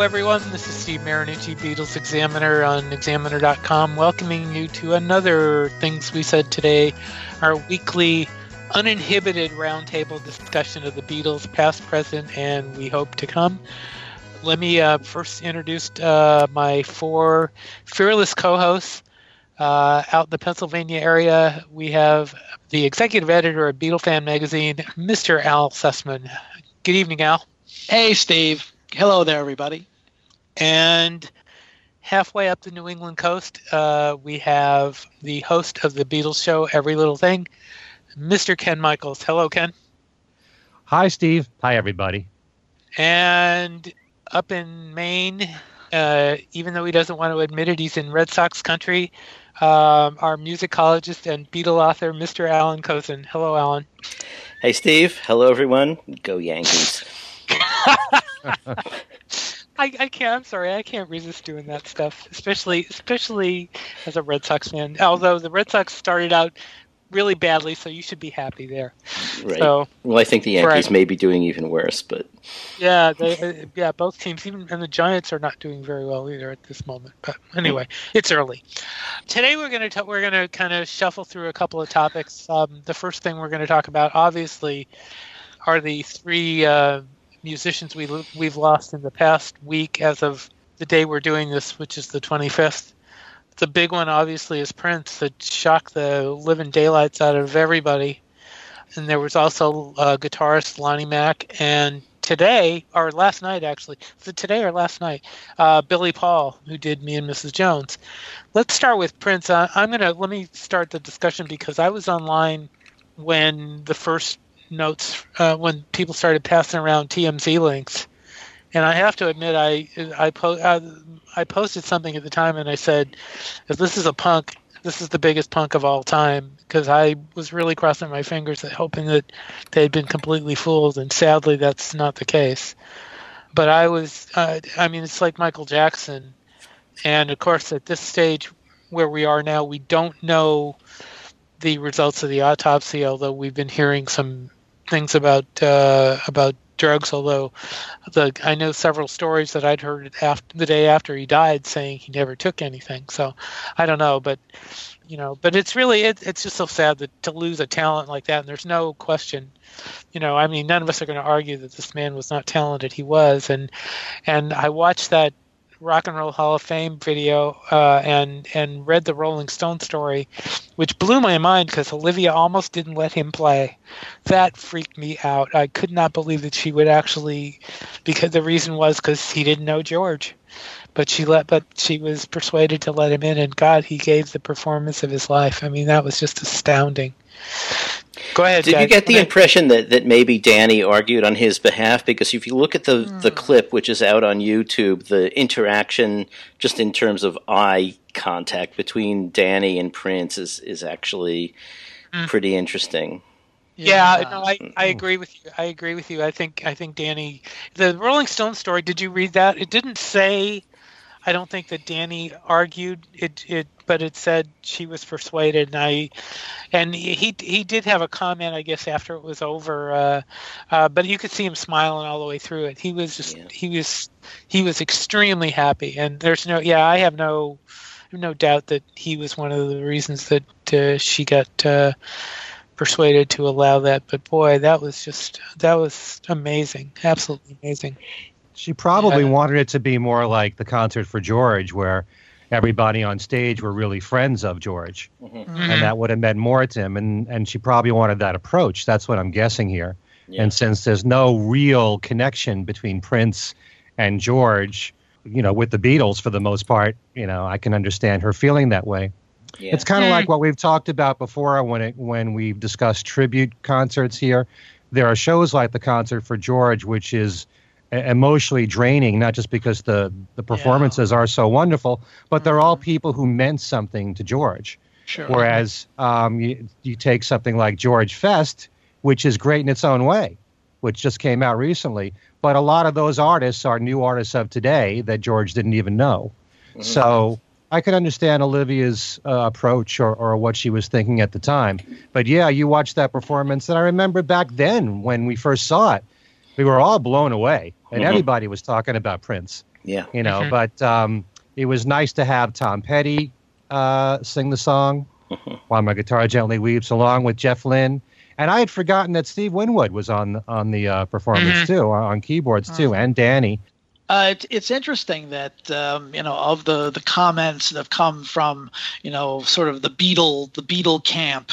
Hello, everyone. This is Steve Marinucci, Beatles Examiner on Examiner.com, welcoming you to another Things We Said Today, our weekly uninhibited roundtable discussion of the Beatles, past, present, and we hope to come. Let me uh, first introduce uh, my four fearless co hosts. Uh, out in the Pennsylvania area, we have the executive editor of Beatle Fan Magazine, Mr. Al Sussman. Good evening, Al. Hey, Steve. Hello there, everybody. And halfway up the New England coast, uh, we have the host of the Beatles show, Every Little Thing, Mr. Ken Michaels. Hello, Ken. Hi, Steve. Hi, everybody. And up in Maine, uh, even though he doesn't want to admit it, he's in Red Sox country. Um, our musicologist and Beatle author, Mr. Alan Kozinn. Hello, Alan. Hey, Steve. Hello, everyone. Go Yankees. I, I can't. I'm sorry. I can't resist doing that stuff, especially especially as a Red Sox fan. Although the Red Sox started out really badly, so you should be happy there. Right. So, well, I think the Yankees right. may be doing even worse, but yeah, they, uh, yeah, both teams, even and the Giants are not doing very well either at this moment. But anyway, it's early. Today we're going to we're going to kind of shuffle through a couple of topics. Um, the first thing we're going to talk about, obviously, are the three. Uh, musicians we we've lost in the past week as of the day we're doing this, which is the 25th. The big one, obviously, is Prince that shocked the living daylights out of everybody. And there was also uh, guitarist Lonnie Mack, and today or last night actually, it today or last night? Uh, Billy Paul, who did Me and Mrs. Jones. Let's start with Prince. Uh, I'm gonna let me start the discussion because I was online when the first notes uh, when people started passing around TMZ links, and I have to admit I I, po- uh, I posted something at the time and I said, if this is a punk, this is the biggest punk of all time because I was really crossing my fingers hoping that they had been completely fooled, and sadly that's not the case. But I was, uh, I mean, it's like Michael Jackson, and of course at this stage where we are now, we don't know the results of the autopsy, although we've been hearing some things about uh, about drugs. Although the I know several stories that I'd heard after the day after he died saying he never took anything. So I don't know, but you know, but it's really it, it's just so sad that to lose a talent like that. And there's no question. You know, I mean, none of us are going to argue that this man was not talented. He was, and and I watched that Rock and Roll Hall of Fame video uh, and and read the Rolling Stone story, which blew my mind because Olivia almost didn't let him play. That freaked me out. I could not believe that she would actually, because the reason was because he didn't know George, but she let but she was persuaded to let him in, and God, he gave the performance of his life. I mean, that was just astounding. Go ahead. Did Jack. you get the impression that, that maybe Danny argued on his behalf? Because if you look at the, Hmm. the clip, which is out on YouTube, the interaction just in terms of eye contact between Danny and Prince is, is actually Hmm. pretty interesting. Yeah, no, I, I agree with you. I agree with you. I think I think Danny, the Rolling Stone story. Did you read that? It didn't say. I don't think that Danny argued it. It, but it said she was persuaded, and I, and he he did have a comment, I guess, after it was over. Uh, uh, but you could see him smiling all the way through it. He was just Yeah. he was he was extremely happy, and there's no yeah. I have no no doubt that he was one of the reasons that uh, she got. Uh, persuaded to allow that. But boy, that was just that was amazing, absolutely amazing. She probably Yeah. wanted it to be more like the concert for George, where everybody on stage were really friends of George, Mm-hmm. and that would have meant more to him. And and she probably wanted that approach. That's what I'm guessing here. Yeah. And since there's no real connection between Prince and George, you know, with the Beatles for the most part, you know, I can understand her feeling that way. Yeah. It's kind of like what we've talked about before when it when we've discussed tribute concerts here. There are shows like the concert for George, which is emotionally draining, not just because the the performances are so wonderful, but they're all people who meant something to George. Sure. Whereas um, you, you take something like George Fest, which is great in its own way, which just came out recently, but a lot of those artists are new artists of today that George didn't even know. So I could understand Olivia's uh, approach or, or what she was thinking at the time. But yeah, you watched that performance, and I remember back then when we first saw it, we were all blown away, and Mhm. everybody was talking about Prince. Yeah. You know, Mhm. but um, it was nice to have Tom Petty uh, sing the song Mhm. while my guitar gently weeps, along with Jeff Lynne. And I had forgotten that Steve Winwood was on on the uh, performance Mhm. too, on keyboards too, and Danny. Uh, it, it's interesting that um, you know of the the comments that have come from you know sort of the Beatle the Beatle camp,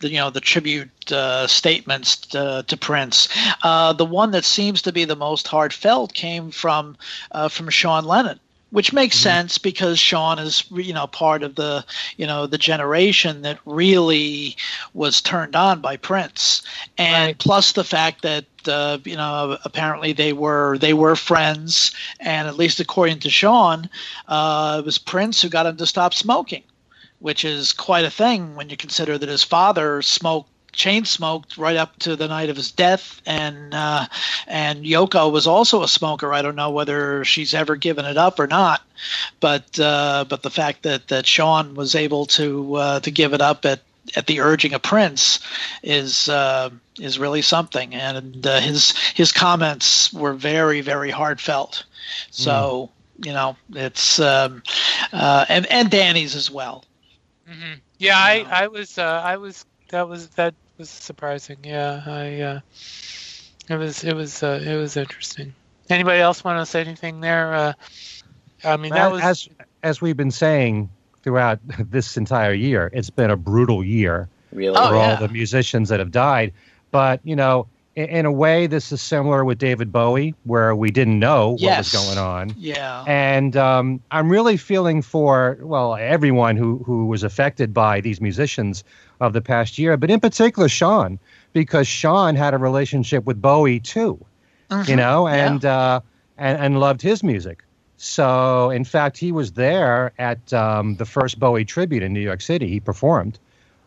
the you know the tribute uh, statements uh, to Prince. Uh, the one that seems to be the most heartfelt came from uh, from Sean Lennon. Which makes sense because Sean is, you know, part of the, you know, the generation that really was turned on by Prince, and Right. plus the fact that uh, you know apparently they were they were friends, and at least according to Sean, uh, it was Prince who got him to stop smoking, which is quite a thing when you consider that his father smoked chain smoked right up to the night of his death and uh, and Yoko was also a smoker I don't know whether she's ever given it up or not but uh, but the fact that that Sean was able to uh, to give it up at at the urging of Prince is uh, is really something, and uh, his his comments were very very heartfelt. So you know it's um, uh, and and Danny's as well. hmm Yeah, I, know. I was, uh, I was, that was, that was surprising. Yeah, I, uh, it was, it was, uh, it was interesting. Anybody else want to say anything there? Uh, I mean, that was, as as we've been saying throughout this entire year, it's been a brutal year Really. Oh, for yeah. all the musicians that have died. But you know, in, in a way, this is similar with David Bowie, where we didn't know what was going on. Yeah. And um, I'm really feeling for well everyone who who was affected by these musicians of the past year, but in particular Sean, because Sean had a relationship with Bowie too, you Mhm. know, Yeah. and uh, and and loved his music. So in fact, he was there at um, the first Bowie tribute in New York City. He performed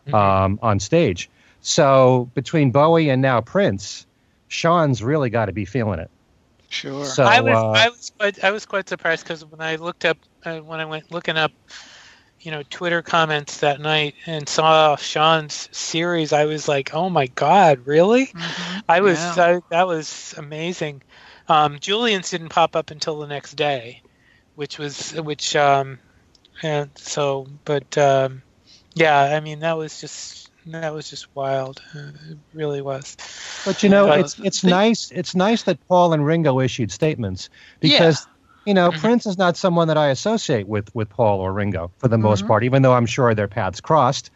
Mhm. um, on stage. So between Bowie and now Prince, Sean's really got to be feeling it. Sure. So I was, uh, I was quite, I was quite surprised because when I looked up, uh, when I went looking up, you know, Twitter comments that night and saw Sean's series, I was like, oh my god, really? Mhm. I was, Yeah. I, that was amazing. Um, Julian's didn't pop up until the next day, which was, which, um, and so, but, um, yeah, I mean, that was just, that was just wild. Uh, it really was. But you know, But it's it's the- nice. It's nice that Paul and Ringo issued statements because you know Mhm. Prince is not someone that I associate with with Paul or Ringo for the most Mhm. part. Even though I'm sure their paths crossed.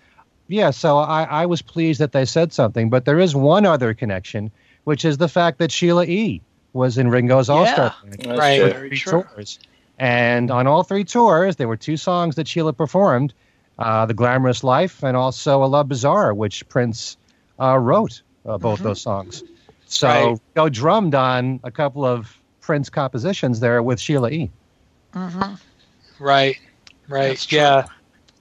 Yeah, so I, I was pleased that they said something. But there is one other connection, which is the fact that Sheila E. was in Ringo's All Star That's Right. three tours. And on all three tours, there were two songs that Sheila performed uh, The Glamorous Life and also A Love Bizarre, which Prince uh, wrote, uh, both Mhm. those songs. So Right. go drummed on a couple of Prince compositions there with Sheila E. Mm-hmm. Right, right. Yeah,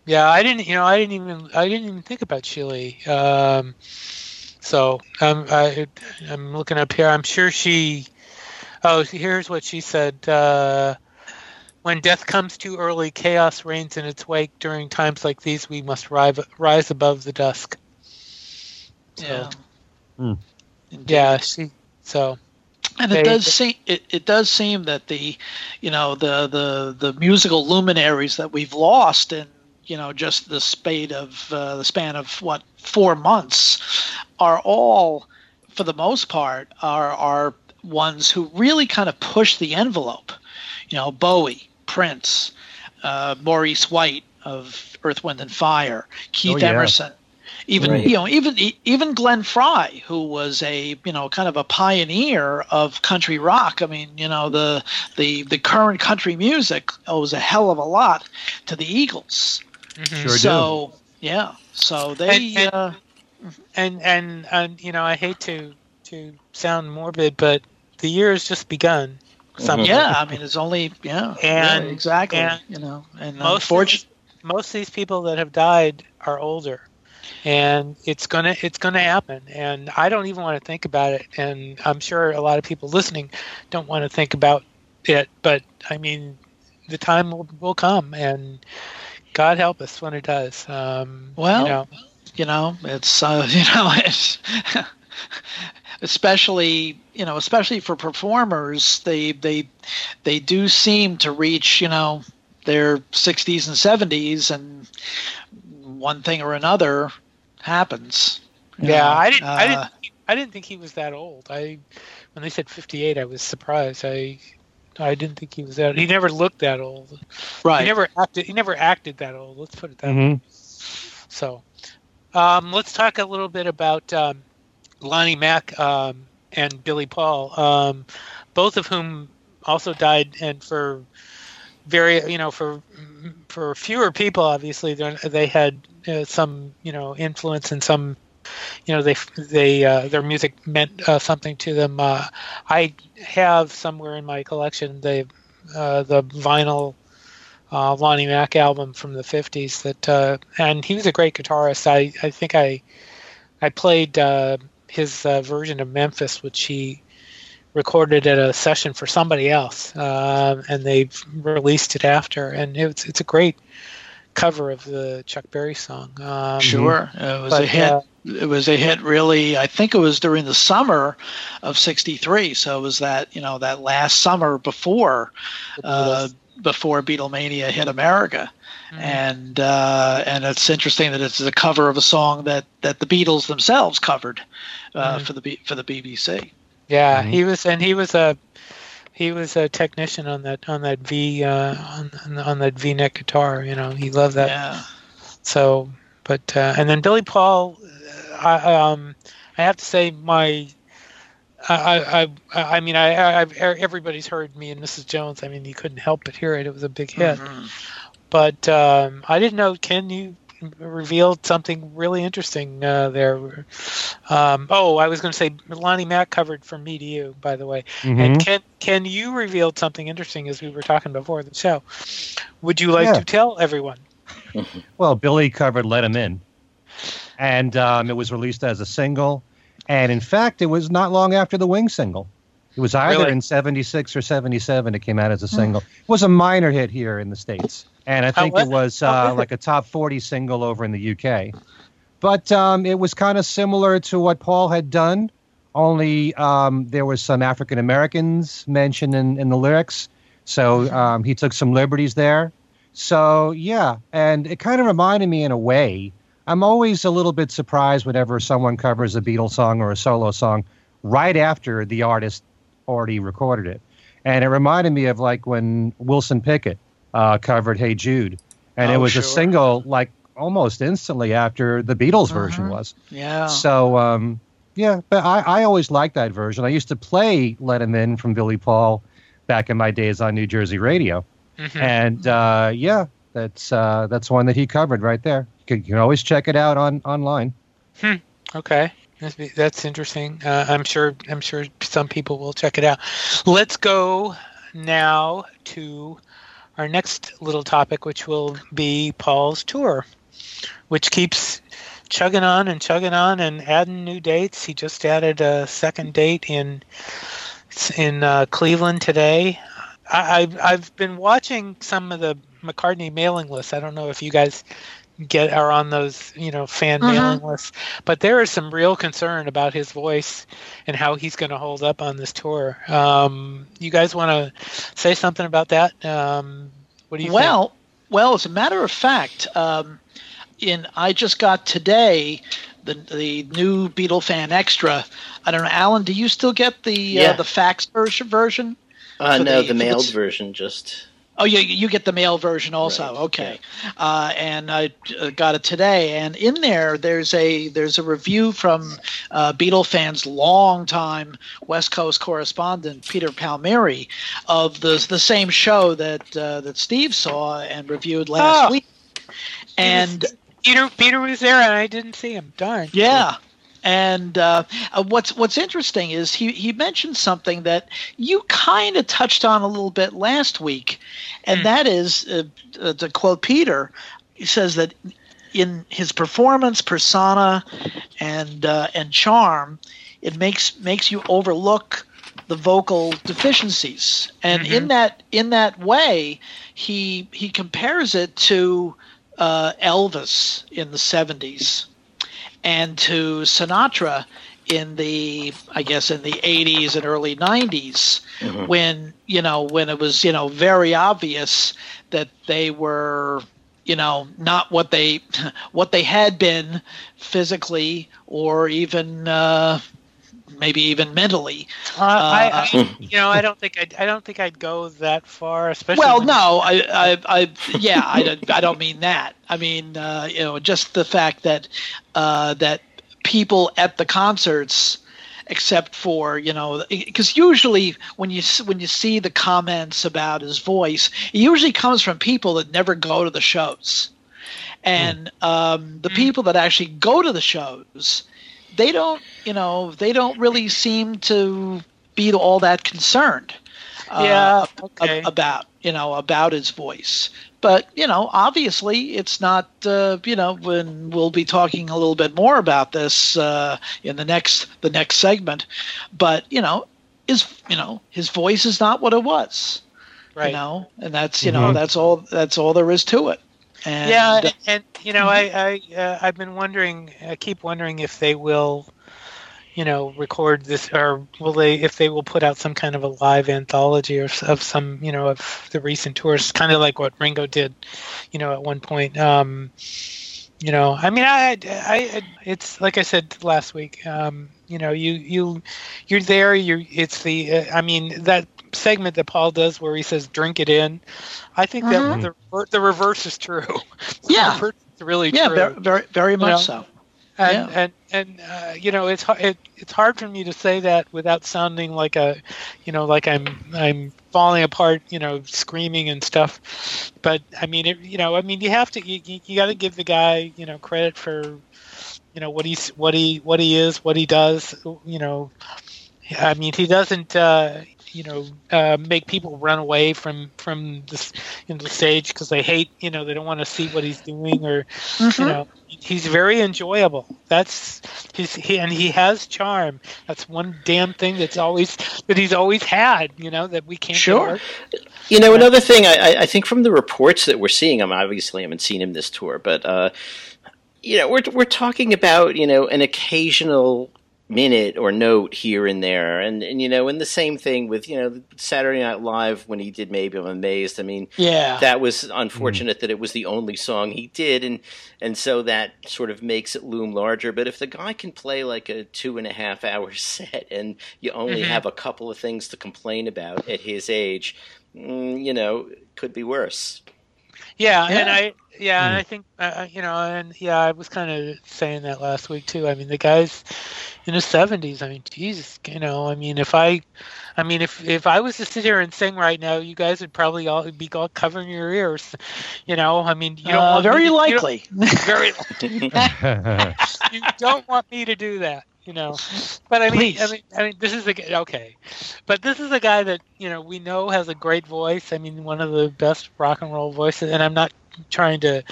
yeah. I didn't, you know, I didn't even, I didn't even think about Sheila. Um, so um, I, I'm looking up here. I'm sure she. Oh, here's what she said. Uh, when death comes too early, chaos reigns in its wake. During times like these, we must rise, rise above the dusk. So, Yeah. Hmm. Indeed. yeah. She. So. And it does seem it, it does seem that the you know the the the musical luminaries that we've lost in you know just the spade of uh, the span of what four months are all for the most part are are ones who really kind of push the envelope you know bowie prince uh, maurice white of earth wind and fire keith Oh, yeah. emerson even Right. you know even e, even Glenn Frey who was a you know kind of a pioneer of country rock I mean you know the the the current country music owes a hell of a lot to the Eagles mhm. Sure do. so yeah so they And- and- uh, and and and you know I hate to to sound morbid, but the year has just begun. Somehow. yeah I mean it's only yeah And- really, exactly and you know and most of, unfortunately most of these people that have died are older, and it's gonna it's gonna happen. And I don't even want to think about it. And I'm sure a lot of people listening don't want to think about it. But I mean, the time will, will come, and God help us when it does. Um, Well, you know, you know it's uh, you know it's especially you know especially for performers they they they do seem to reach you know their 60s and 70s and one thing or another happens. Yeah know, i didn't uh, i didn't i didn't think he was that old. I when they said 58 i was surprised. I i didn't think he was that he never looked that old. Right. he never acted he never acted that old let's put it that way. Mhm. So, um, let's talk a little bit about um, Lonnie Mack um, and Billy Paul, um, both of whom also died, and for very, you know, for for fewer people, obviously, they had uh, some, you know, influence and some, you know, they they uh, their music meant uh, something to them. Uh, I have somewhere in my collection the uh, the vinyl uh, Lonnie Mack album from the 50s that uh, and he was a great guitarist. I, I think I I played his version of Memphis which he recorded at a session for somebody else and they released it after and it's it's a great cover of the Chuck Berry song. Um, Sure, it was but, a hit. uh, it was a hit. Really, I think it was during the summer of '63. So it was that you know that last summer before uh, before Beatlemania hit America. Mhm. And uh, and it's interesting that it's a cover of a song that, that the Beatles themselves covered uh, Mhm. for the B- for the BBC. Yeah, Mhm. he was, and he was a he was a technician on that on that V uh, on, on that V neck guitar. You know, he loved that. yeah, So, but uh, and then Billy Paul, uh, I um, I have to say my. I, I, I mean, I, I've, everybody's heard me and Mrs. Jones. I mean, you couldn't help but hear it. It was a big hit. Mhm. But um, I didn't know. Ken, you revealed something really interesting uh, there. Um, oh, I was going to say Lonnie Mack covered "From Me to You," by the way. Mhm. And Ken, Ken, you revealed something interesting as we were talking before the show. Would you like Yeah. to tell everyone? Well, Billy covered "Let Him In," and um, it was released as a single. And in fact, it was not long after the Wing single. It was either Really? in '76 or '77. It came out as a single. It was a minor hit here in the states, and I think it was uh, like a top 40 single over in the UK. But um, it was kind of similar to what Paul had done, only um, there was some African Americans mentioned in, in the lyrics. So um, he took some liberties there. So yeah, and it kind of reminded me in a way. I'm always a little bit surprised whenever someone covers a Beatles song or a solo song right after the artist already recorded it. And it reminded me of like when Wilson Pickett uh, covered "Hey Jude," and it Oh, was a single like almost instantly after the Beatles version Mhm. was. yeah. So um, yeah, but I, I always liked that version. I used to play "Let Him In" from Billy Paul back in my days on New Jersey radio, Mhm. and uh, yeah, that's uh, that's one that he covered right there. You can, you can always check it out on online. Okay, that's, that's interesting. Uh, I'm sure. I'm sure some people will check it out. Let's go now to our next little topic, which will be Paul's tour, which keeps chugging on and chugging on and adding new dates. He just added a second date in in uh, Cleveland today. I, I've I've been watching some of the McCartney mailing lists. I don't know if you guys get are on those you know fan Mhm. mailing lists, but there is some real concern about his voice and how he's going to hold up on this tour. Um, you guys want to say something about that? Um, what do you well, well, as a matter of fact, um, in I just got today the the new Beatle fan extra. I don't know, Alan. Do you still get the Yeah. uh, the fax version version? Uh, no, the- the mailed version just. Oh, you you get the mail version also. Right, okay, uh, and I uh, got it today. And in there, there's a there's a review from uh, Beatle fans' longtime West Coast correspondent Peter Palmieri of the the same show that uh, that Steve saw and reviewed last Oh. week. And? Peter Peter was there and I didn't see him. Darn. yeah. And uh, uh, what's what's interesting is he, he mentioned something that you kind of touched on a little bit last week, and Hmm. that is uh, uh, to quote Peter, he says that in his performance, persona, and uh, and charm, it makes makes you overlook the vocal deficiencies, and in Mhm. that in that way, he he compares it to uh, Elvis in the '70s and to Sinatra in the I guess in the 80s and early 90s Mhm. when you know when it was you know very obvious that they were you know not what they what they had been physically or even uh, maybe even mentally. Uh, I, I, Uh, you know, I don't think I'd, I don't think I'd go that far, especially. Well, no, I, I, I yeah, I don't, I don't mean that. I mean, uh, you know, just the fact that uh, that people at the concerts, except for you know, because usually when you when you see the comments about his voice, it usually comes from people that never go to the shows, and um, the Mm. people that actually go to the shows, they don't, you know, they don't really seem to be all that concerned. uh, Yeah. Okay. about you know about his voice but you know obviously it's not uh, you know when we'll be talking a little bit more about this uh, in the next the next segment but you know his you know his voice is not what it was right. you know and that's you know Mhm. that's all that's all there is to it and yeah, and, and you know, I, I, uh, I've been wondering. I keep wondering if they will, you know, record this, or will they, if they will put out some kind of a live anthology or of some, you know, of the recent tours, kind of like what Ringo did, you know, at one point. Um, you know, I mean, I, I, it's like I said last week. Um, you know, you, you, you're there. You're. It's the. Uh, I mean, that segment that Paul does where he says "drink it in." I think Mhm. that the the reverse is true. Yeah. the reverse really yeah true. very very, very much know, so and yeah. and and uh, you know, it's hard. It, it's hard for me to say that without sounding like a, you know, like I'm I'm falling apart. You know, screaming and stuff. But I mean, it, you know, I mean, you have to. You, you, you got to give the guy, you know, credit for, you know, what he's what he what he is, what he does. You know, I mean, he doesn't. Uh, you know, uh, make people run away from from this you know, the stage because they hate. You know, they don't want to see what he's doing, or you Mhm. know, he's very enjoyable. That's he's he and he has charm. That's one damn thing that's always that he's always had. You know, that we can't. Sure. You know, another thing I, I- I think from the reports that we're seeing, I mean, obviously I haven't seen him this tour, but uh, you know, we're we're talking about you know an occasional minute or note here and there, and and you know, and the same thing with you know Saturday Night Live when he did Maybe I'm Amazed. I mean, yeah that was unfortunate that it was the only song he did, and and so that sort of makes it loom larger. But if the guy can play like a two and a half hour set, and you only Mhm. have a couple of things to complain about at his age, mm, you know, could be worse. Yeah, and I yeah, and Hmm. I think uh, you know, and yeah, I was kind of saying that last week too. I mean, the guy's in his seventies. I mean, Jesus, you know, I mean, if I, I mean, if if I was to sit here and sing right now, you guys would probably all be all covering your ears. You know, I mean, you don't Uh, me very to- likely very you don't want me to do that, you know. But I mean, I mean, I mean, this is a okay, but this is a guy that you know we know has a great voice. I mean, one of the best rock and roll voices, and I'm not trying to,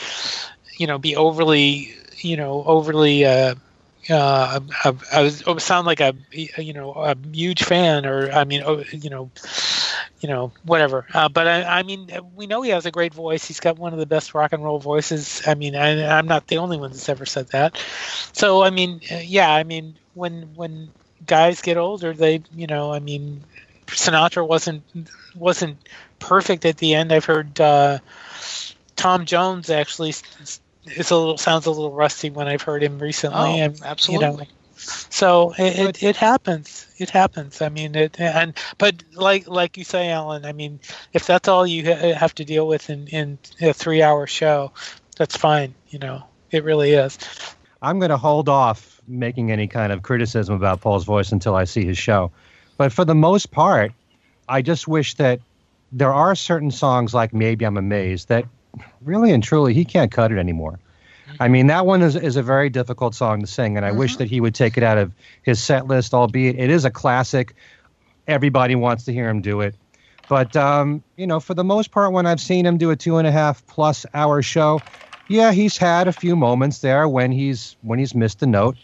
you know, be overly, you know, overly. Uh, uh, I, I was I sound like a you know a huge fan, or I mean, oh, you know, you know, whatever. Uh, but I, I mean, we know he has a great voice. He's got one of the best rock and roll voices. I mean, I, I'm not the only one that's ever said that. So, I mean, uh, yeah, I mean, when when guys get older, they, you know, I mean, Sinatra wasn't wasn't perfect at the end. I've heard uh, Tom Jones actually is a little sounds a little rusty when I've heard him recently. oh and, absolutely you know, so it, it, it happens. It happens. I mean, it and but like like you say, Alan. I mean, if that's all you ha- have to deal with in in a three hour show, that's fine. You know, it really is. I'm going to hold off making any kind of criticism about Paul's voice until I see his show. But for the most part, I just wish that there are certain songs like Maybe I'm Amazed that really and truly he can't cut it anymore. I mean, that one is, is a very difficult song to sing, and I wish that he would take it out of his set list, albeit it is a classic. Everybody wants to hear him do it. But, um, you know, for the most part, when I've seen him do a two and a half plus hour show, yeah, he's had a few moments there when he's when he's missed a note,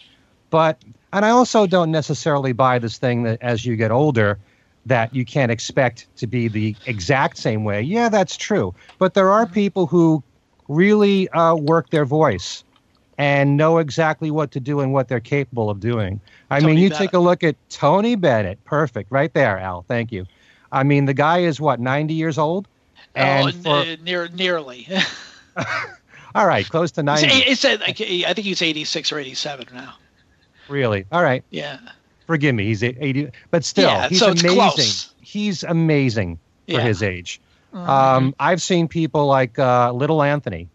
but and I also don't necessarily buy this thing that as you get older that you can't expect to be the exact same way. Yeah, that's true, but there are people who really uh, work their voice and know exactly what to do and what they're capable of doing. I Tony mean, you Bennett. take a look at Tony Bennett. Perfect, right there, Al. Thank you. I mean, the guy is what 90 years old, and oh, for, n- near nearly. all right, close to 90. it's like, I think he's 86 or 87 now. Really? All right. Yeah. Forgive me. He's 80, but still, Yeah, he's so it's amazing. close. He's amazing for Yeah. his age. Mhm. Um, I've seen people like uh, Little Anthony,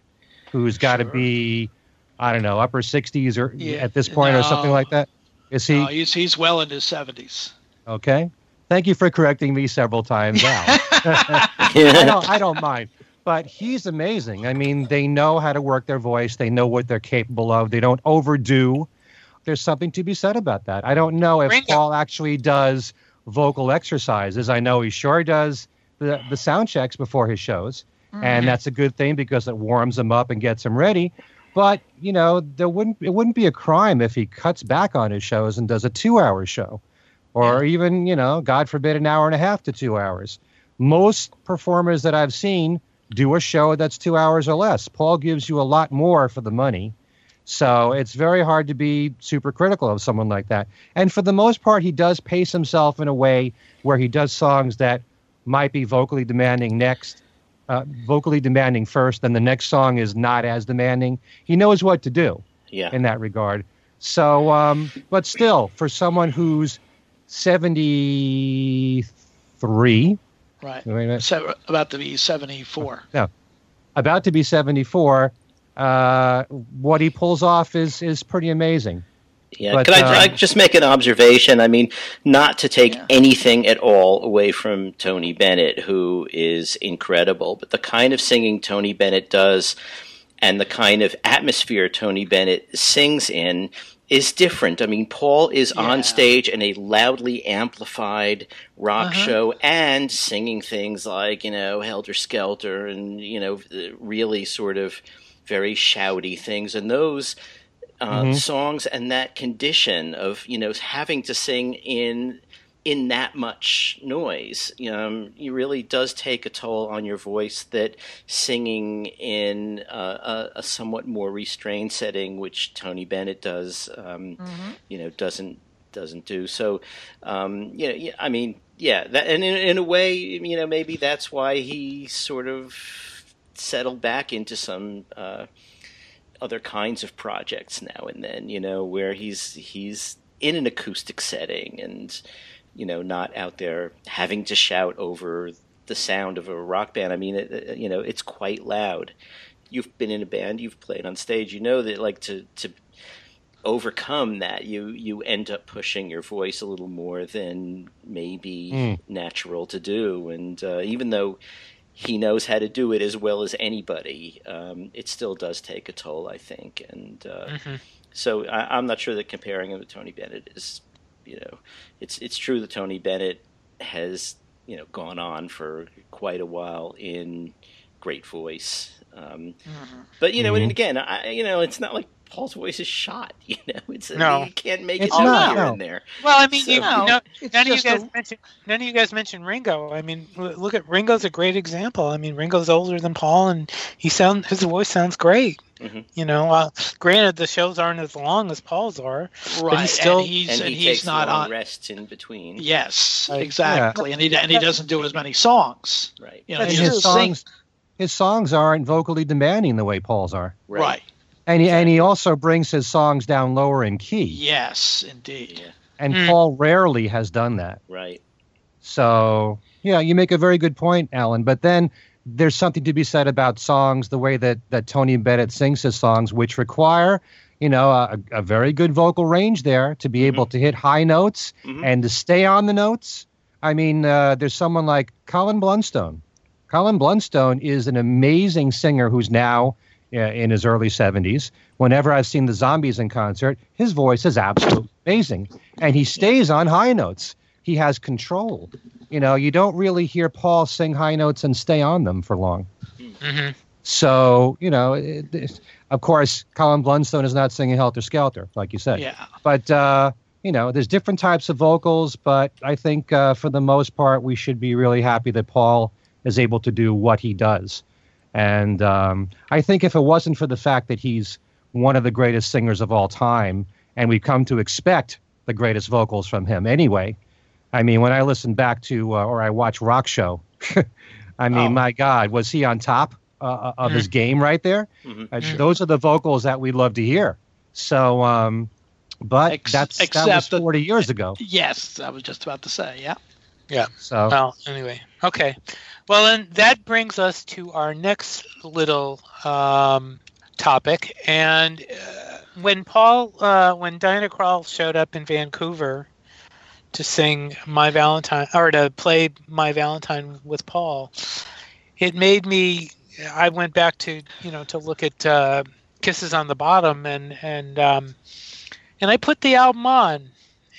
who's got to Sure. be, I don't know, upper 60s or Yeah, at this point or something like that. Is he No, he's he's well in his 70s. okay? Thank you for correcting me several times, Al. I don't, I don't mind. But he's amazing. I mean, they know how to work their voice. They know what they're capable of. They don't overdo. There's something to be said about that. I don't know if Ringo. Paul actually does vocal exercises. I know he sure does the, the sound checks before his shows. Mm. And that's a good thing because it warms him up and gets him ready. But, you know, there wouldn't it wouldn't be a crime if he cuts back on his shows and does a two hour show. Or even, you know, God forbid an hour and a half to two hours most performers that I've seen do a show that's two hours or less. Paul gives you a lot more for the money. So it's very hard to be super critical of someone like that. And for the most part, he does pace himself in a way where he does songs that might be vocally demanding next, uh, vocally demanding first, then the next song is not as demanding. He knows what to do yeah. in that regard. So, um, but still, for someone who's 73, Right. wait a minute, Se- about to be 74. yeah, about to be 74, uh, what he pulls off is is pretty amazing. Yeah, But, could I, uh, I just make an observation? I mean, not to take Yeah. anything at all away from Tony Bennett, who is incredible, but the kind of singing Tony Bennett does and the kind of atmosphere Tony Bennett sings in is different. I mean, Paul is Yeah. on stage in a loudly amplified rock Uh-huh. show and singing things like, you know, Helter Skelter and, you know, really sort of very shouty things. And those uh, Mhm. songs and that condition of you know having to sing in in that much noise um, it really does take a toll on your voice that singing in uh, a, a somewhat more restrained setting which tony bennett does um, you know doesn't doesn't do so um, you know yeah, i mean yeah that and in, in a way you know maybe that's why he sort of settled back into some uh, other kinds of projects now and then, you know, where he's he's in an acoustic setting and you know not out there having to shout over the sound of a rock band. I mean, it, you know, it's quite loud. You've been in a band, you've played on stage, you know that like to to overcome that you you end up pushing your voice a little more than maybe Mm. natural to do and uh, even though he knows how to do it as well as anybody. Um, it still does take a toll, I think, and uh, Mhm. so I, I'm not sure that comparing him to Tony Bennett is, you know, it's it's true that Tony Bennett has you know gone on for quite a while in great voice, um, Mhm. but you know, Mhm. and again, I you know, it's not like. Paul's voice is shot, you know. It's No. you can't make It's it not, here no. and there. Well, I mean, So- you, No, no, none of you guys a- mentioned none of you guys mentioned Ringo. I mean, look at Ringo's a great example. I mean, Ringo's older than Paul, and he sound his voice sounds great. Mhm. You know, uh, granted the shows aren't as long as Paul's are. Right. he's still- and he's, and and he he's takes not long on. rests in between. Yes, Right. exactly. And he and he doesn't do as many songs. Right. You know, his just songs, his songs aren't vocally demanding the way Paul's are, Right. right. And he and he also brings his songs down lower in key. Yes, indeed. And Mm. Paul rarely has done that. Right. So, yeah, you make a very good point, Alan. But then there's something to be said about songs, the way that, that Tony Bennett sings his songs, which require, you know, a, a very good vocal range there to be able to hit high notes Mhm. and to stay on the notes. I mean, uh, there's someone like Colin Blunstone. Colin Blunstone is an amazing singer who's now in his early 70s. Whenever I've seen the Zombies in concert, his voice is absolutely amazing. And he stays on high notes. He has control. You know, you don't really hear Paul sing high notes and stay on them for long. Mm-hmm. So, you know, it, it- of course, Colin Blunstone is not singing Helter Skelter, like you said. Yeah. But, uh, you know, there's different types of vocals, but I think uh, for the most part, we should be really happy that Paul is able to do what he does. And um, I think if it wasn't for the fact that he's one of the greatest singers of all time, and we've come to expect the greatest vocals from him anyway. I mean, when I listen back to uh, or I watch Rock Show, I mean, Oh. my God, was he on top uh, of his game right there? Mhm. Uh. Those are the vocals that we love to hear. So, um, but Ex- that's that was except that- 40 years ago. Yes, I was just about to say. Yeah. So, Well, anyway, okay. Well, and that brings us to our next little um, topic. And uh, when Paul, uh, when Diana Krall showed up in Vancouver to sing "My Valentine" or to play "My Valentine" with Paul, it made me. I went back to you know to look at uh, "Kisses on the Bottom" and and um, and I put the album on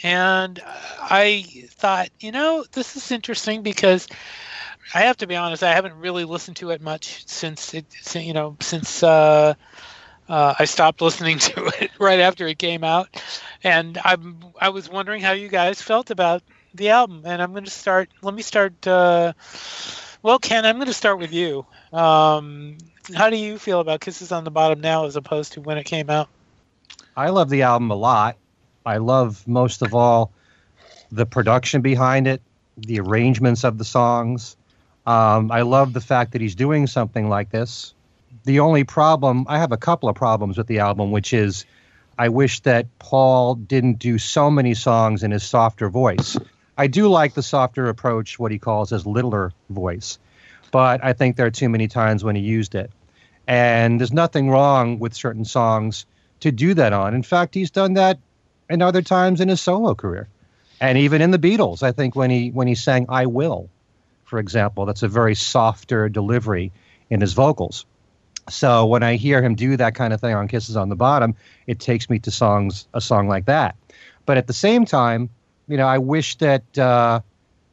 and I thought, you know, this is interesting because I have to be honest, I haven't really listened to it much since it, you know, since uh, uh, I stopped listening to it right after it came out, and I'm I was wondering how you guys felt about the album, and I'm going to start. Let me start. Uh, well, Ken, I'm going to start with you. Um, how do you feel about Kisses on the Bottom now, as opposed to when it came out? I love the album a lot. I love most of all the production behind it, the arrangements of the songs. Um, I love the fact that he's doing something like this. The only problem, I have a couple of problems with the album, which is I wish that Paul didn't do so many songs in his softer voice. I do like the softer approach, what he calls his littler voice, but I think there are too many times when he used it. And there's nothing wrong with certain songs to do that on. In fact, he's done that in other times in his solo career, and even in the Beatles. I think when he when he sang "I Will," for example, that's a very softer delivery in his vocals. So when I hear him do that kind of thing on "Kisses on the Bottom," it takes me to songs a song like that. But at the same time, you know, I wish that uh,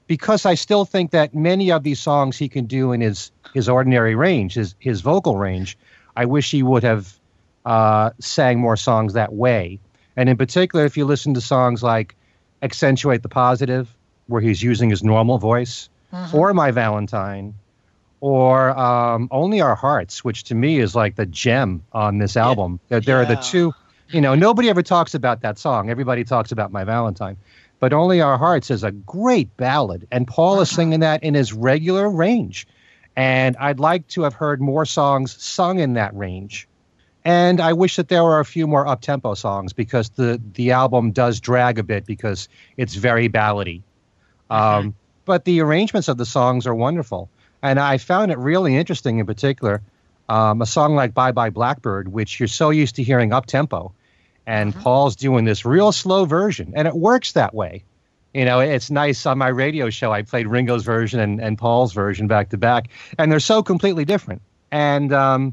because I still think that many of these songs he can do in his his ordinary range, his his vocal range. I wish he would have uh, sang more songs that way. And in particular, if you listen to songs like Accentuate the Positive, where he's using his normal voice, or My Valentine, or um, Only Our Hearts, which to me is like the gem on this album. There, there are the two, you know, nobody ever talks about that song. Everybody talks about My Valentine. But Only Our Hearts is a great ballad, and Paul is singing that in his regular range. And I'd like to have heard more songs sung in that range. And I wish that there were a few more up tempo songs because the, the album does drag a bit because it's very ballady. Um, but the arrangements of the songs are wonderful. And I found it really interesting in particular. Um, a song like Bye Bye Blackbird, which you're so used to hearing up tempo. And Paul's doing this real slow version, and it works that way. You know, it's nice on my radio show. I played Ringo's version and, and Paul's version back to back, and they're so completely different. And, um,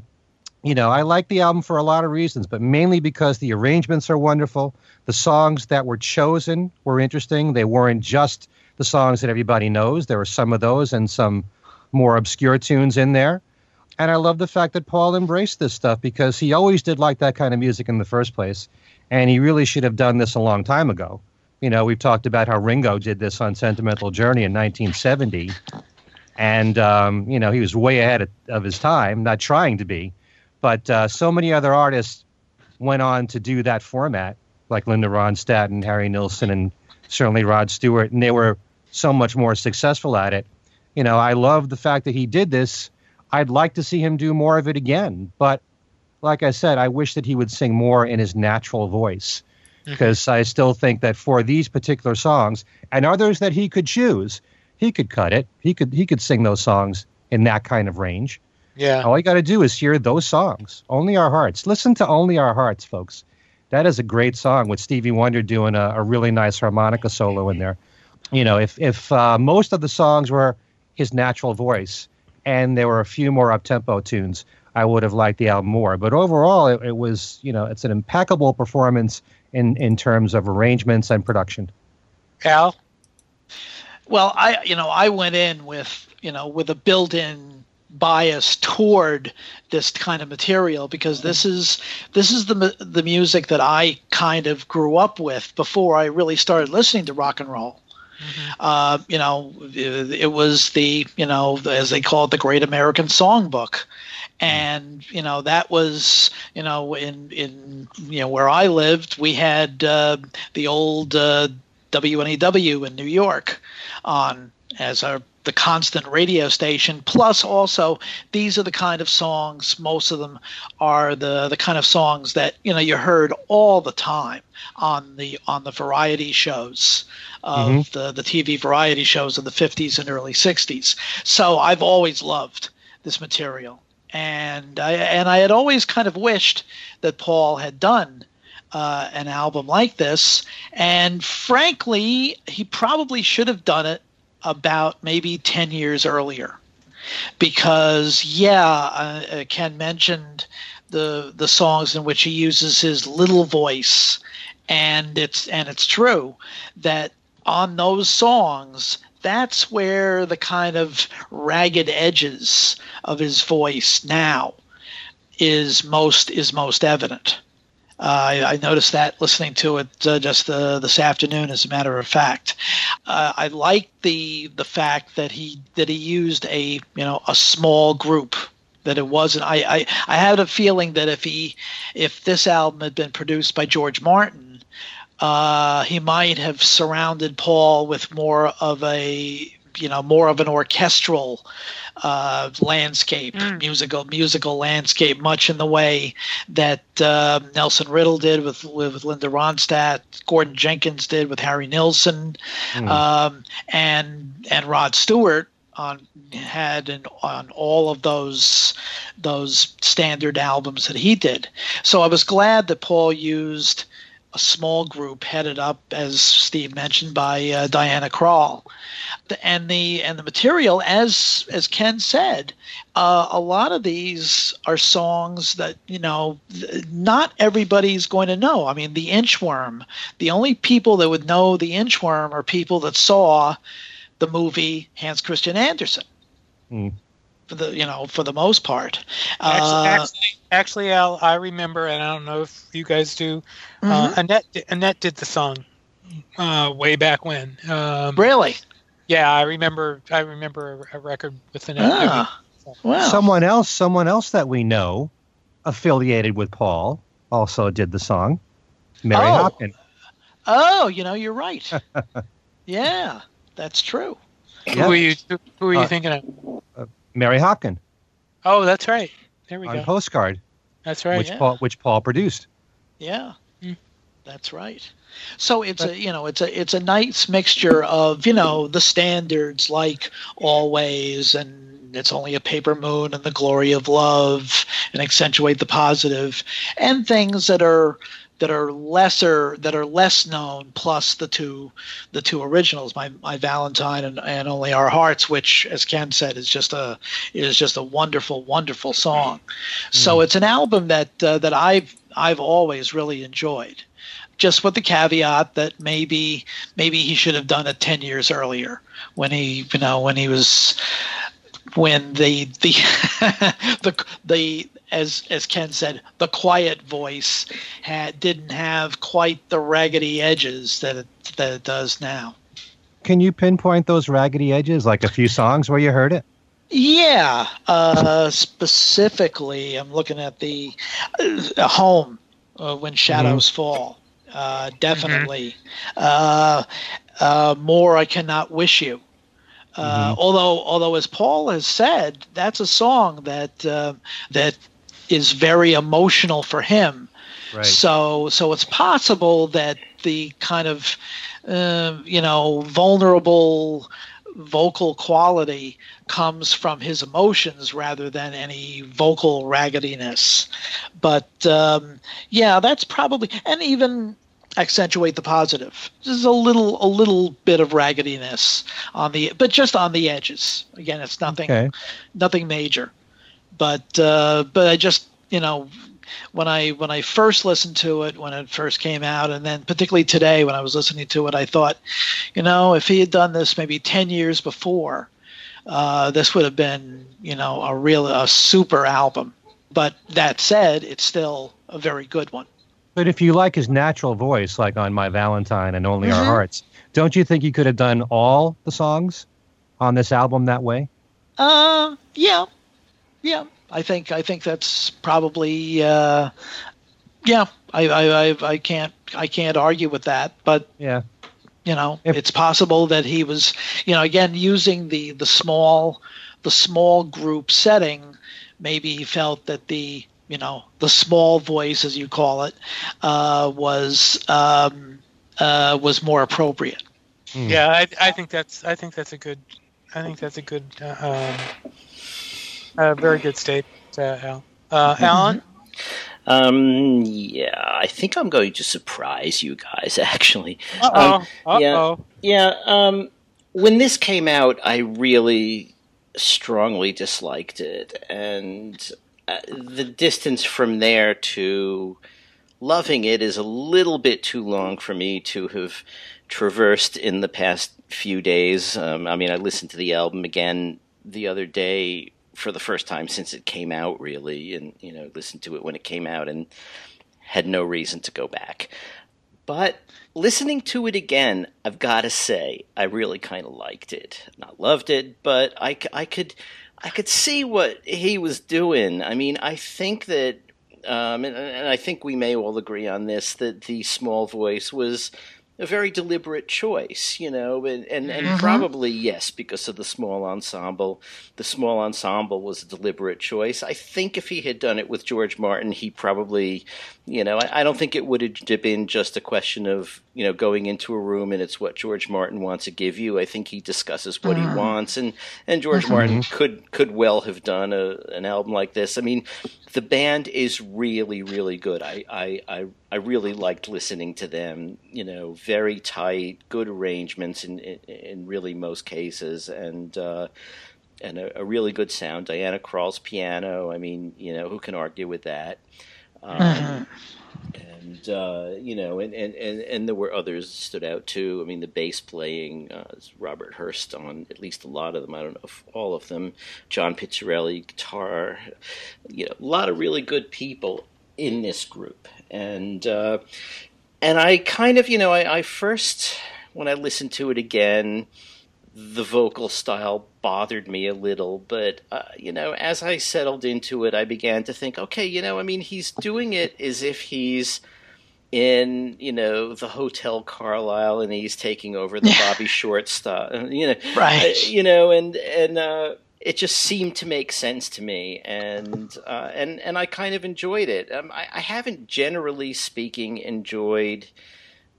you know, I like the album for a lot of reasons, but mainly because the arrangements are wonderful. The songs that were chosen were interesting. They weren't just the songs that everybody knows, there were some of those and some more obscure tunes in there. And I love the fact that Paul embraced this stuff because he always did like that kind of music in the first place. And he really should have done this a long time ago. You know, we've talked about how Ringo did this on Sentimental Journey in 1970. And, um, you know, he was way ahead of, of his time, not trying to be. But uh, so many other artists went on to do that format, like Linda Ronstadt and Harry Nilsson and certainly Rod Stewart, and they were so much more successful at it. You know, I love the fact that he did this. I'd like to see him do more of it again. But like I said, I wish that he would sing more in his natural voice because I still think that for these particular songs and others that he could choose, he could cut it. He could he could sing those songs in that kind of range. Yeah. All you got to do is hear those songs. Only Our Hearts. Listen to Only Our Hearts, folks. That is a great song with Stevie Wonder doing a, a really nice harmonica solo in there. You know, if if uh, most of the songs were his natural voice and there were a few more up tempo tunes, I would have liked the album more. But overall, it, it was you know it's an impeccable performance in in terms of arrangements and production. Al? Well, I you know I went in with you know with a built-in bias toward this kind of material because this is this is the the music that I kind of grew up with before I really started listening to rock and roll. Uh, you know, it, it was the you know as they call it the Great American Songbook, and you know that was you know in in you know where I lived, we had uh, the old uh, WNEW in New York on as our the constant radio station plus also these are the kind of songs most of them are the the kind of songs that you know you heard all the time on the on the variety shows of mm-hmm. the the TV variety shows of the 50s and early 60s so I've always loved this material and I and I had always kind of wished that Paul had done uh, an album like this. And frankly, he probably should have done it about maybe 10 years earlier. Because, yeah, uh, Ken mentioned the the songs in which he uses his little voice, and it's and it's true that on those songs that's where the kind of ragged edges of his voice now is most is most evident. Uh, I, I, noticed that listening to it uh, just uh, this afternoon. As a matter of fact, uh, I like the the fact that he that he used a you know a small group. That it wasn't. I, I I had a feeling that if he if this album had been produced by George Martin, uh, he might have surrounded Paul with more of a you know more of an orchestral uh, landscape, mm. musical musical landscape, much in the way that uh, Nelson Riddle did with with Linda Ronstadt, Gordon Jenkins did with Harry Nilsson, mm. um, and and Rod Stewart on had in, on all of those those standard albums that he did. So I was glad that Paul used a small group headed up, as Steve mentioned, by uh, Diana Krall. And the and the material, as as Ken said, uh, a lot of these are songs that you know not everybody's going to know. I mean, the Inchworm. The only people that would know the Inchworm are people that saw the movie Hans Christian Andersen. Mm for the you know for the most part. Actually, uh, actually, actually, Al, I remember, and I don't know if you guys do. Uh, mm-hmm. Uh, Annette Annette did the song uh, way back when. Um, really? Yeah, I remember. I remember a, record with Annette. Ah, wow. Someone else, someone else that we know, affiliated with Paul, also did the song. Mary oh. Hopkin. Oh, you know, you're right. yeah, that's true. Who are you? Who are you uh, thinking of? Mary Hopkin. Oh, that's right. There we on go. Postcard. That's right. Which yeah. Paul which Paul produced. Yeah. Mm. That's right. So it's a you know it's a it's a nice mixture of you know the standards like always and it's only a paper moon and the glory of love and accentuate the positive and things that are that are lesser that are less known plus the two the two originals my my valentine and, and only our hearts which as ken said is just a is just a wonderful wonderful song mm. so it's an album that uh, that i've i've always really enjoyed just with the caveat that maybe maybe he should have done it 10 years earlier when he you know when he was when the the the the as as Ken said, the quiet voice had didn't have quite the raggedy edges that it that it does now. Can you pinpoint those raggedy edges, like a few songs where you heard it? Yeah, uh, specifically, I'm looking at the uh, home uh, when shadows mm-hmm. fall. Uh, definitely, mm-hmm. Uh, uh, more I cannot wish you. Uh, mm-hmm. Although, although as Paul has said, that's a song that uh, that is very emotional for him. Right. So, so it's possible that the kind of uh, you know vulnerable vocal quality comes from his emotions rather than any vocal raggediness. But um, yeah, that's probably and even accentuate the positive. There's a little a little bit of raggediness on the but just on the edges. Again, it's nothing okay. nothing major. But uh, but I just you know when I when I first listened to it when it first came out, and then particularly today when I was listening to it, I thought, you know, if he had done this maybe ten years before, uh, this would have been you know a real a super album. But that said, it's still a very good one. But if you like his natural voice, like on My Valentine and Only mm-hmm. Our Hearts, don't you think you could have done all the songs on this album that way? Uh, yeah, yeah. I think I think that's probably uh, yeah. I, I I I can't I can't argue with that, but Yeah. you know If- it's possible that he was you know again using the the small the small group setting maybe he felt that the you know the small voice as you call it uh, was um, uh, was more appropriate Hmm. Yeah, I, I think that's I think that's a good I think that's a good uh, um, a very good state, uh, Al. Uh, Alan, Um, yeah, I think I'm going to surprise you guys. Actually, uh oh, uh yeah. oh, yeah. Um, when this came out, I really strongly disliked it, and uh, the distance from there to loving it is a little bit too long for me to have traversed in the past few days. Um, I mean, I listened to the album again the other day for the first time since it came out, really, and you know, listened to it when it came out, and had no reason to go back. But listening to it again, I've got to say, I really kind of liked it. Not loved it, but I, I could I could see what he was doing. I mean, I think that, um, and, and I think we may all agree on this, that the small voice was a very deliberate choice, you know, and, and, and Mhm. probably, yes, because of the small ensemble. The small ensemble was a deliberate choice. I think if he had done it with George Martin, he probably, you know, I, I don't think it would have been just a question of, you know, going into a room and it's what George Martin wants to give you. I think he discusses what he wants, and, and George Mhm. Martin could could well have done a, an album like this. I mean, the band is really really good. I, I I I really liked listening to them. You know, very tight, good arrangements in in, in really most cases, and. Uh, and a, a really good sound. Diana Krall's piano. I mean, you know, who can argue with that? Um, Mhm. and uh, you know, and, and, and, and there were others that stood out too. I mean, the bass playing, uh, Robert Hurst on at least a lot of them. I don't know if all of them. John Pizzarelli guitar. You know, a lot of really good people in this group, and uh, and I kind of, you know, I, I first when I listened to it again. The vocal style bothered me a little, but uh, you know, as I settled into it, I began to think, okay, you know, I mean, he's doing it as if he's in, you know, the Hotel Carlyle and he's taking over the Bobby Short style, you know, right uh, you know, and and uh, it just seemed to make sense to me, and uh, and and I kind of enjoyed it. Um, I, I haven't, generally speaking, enjoyed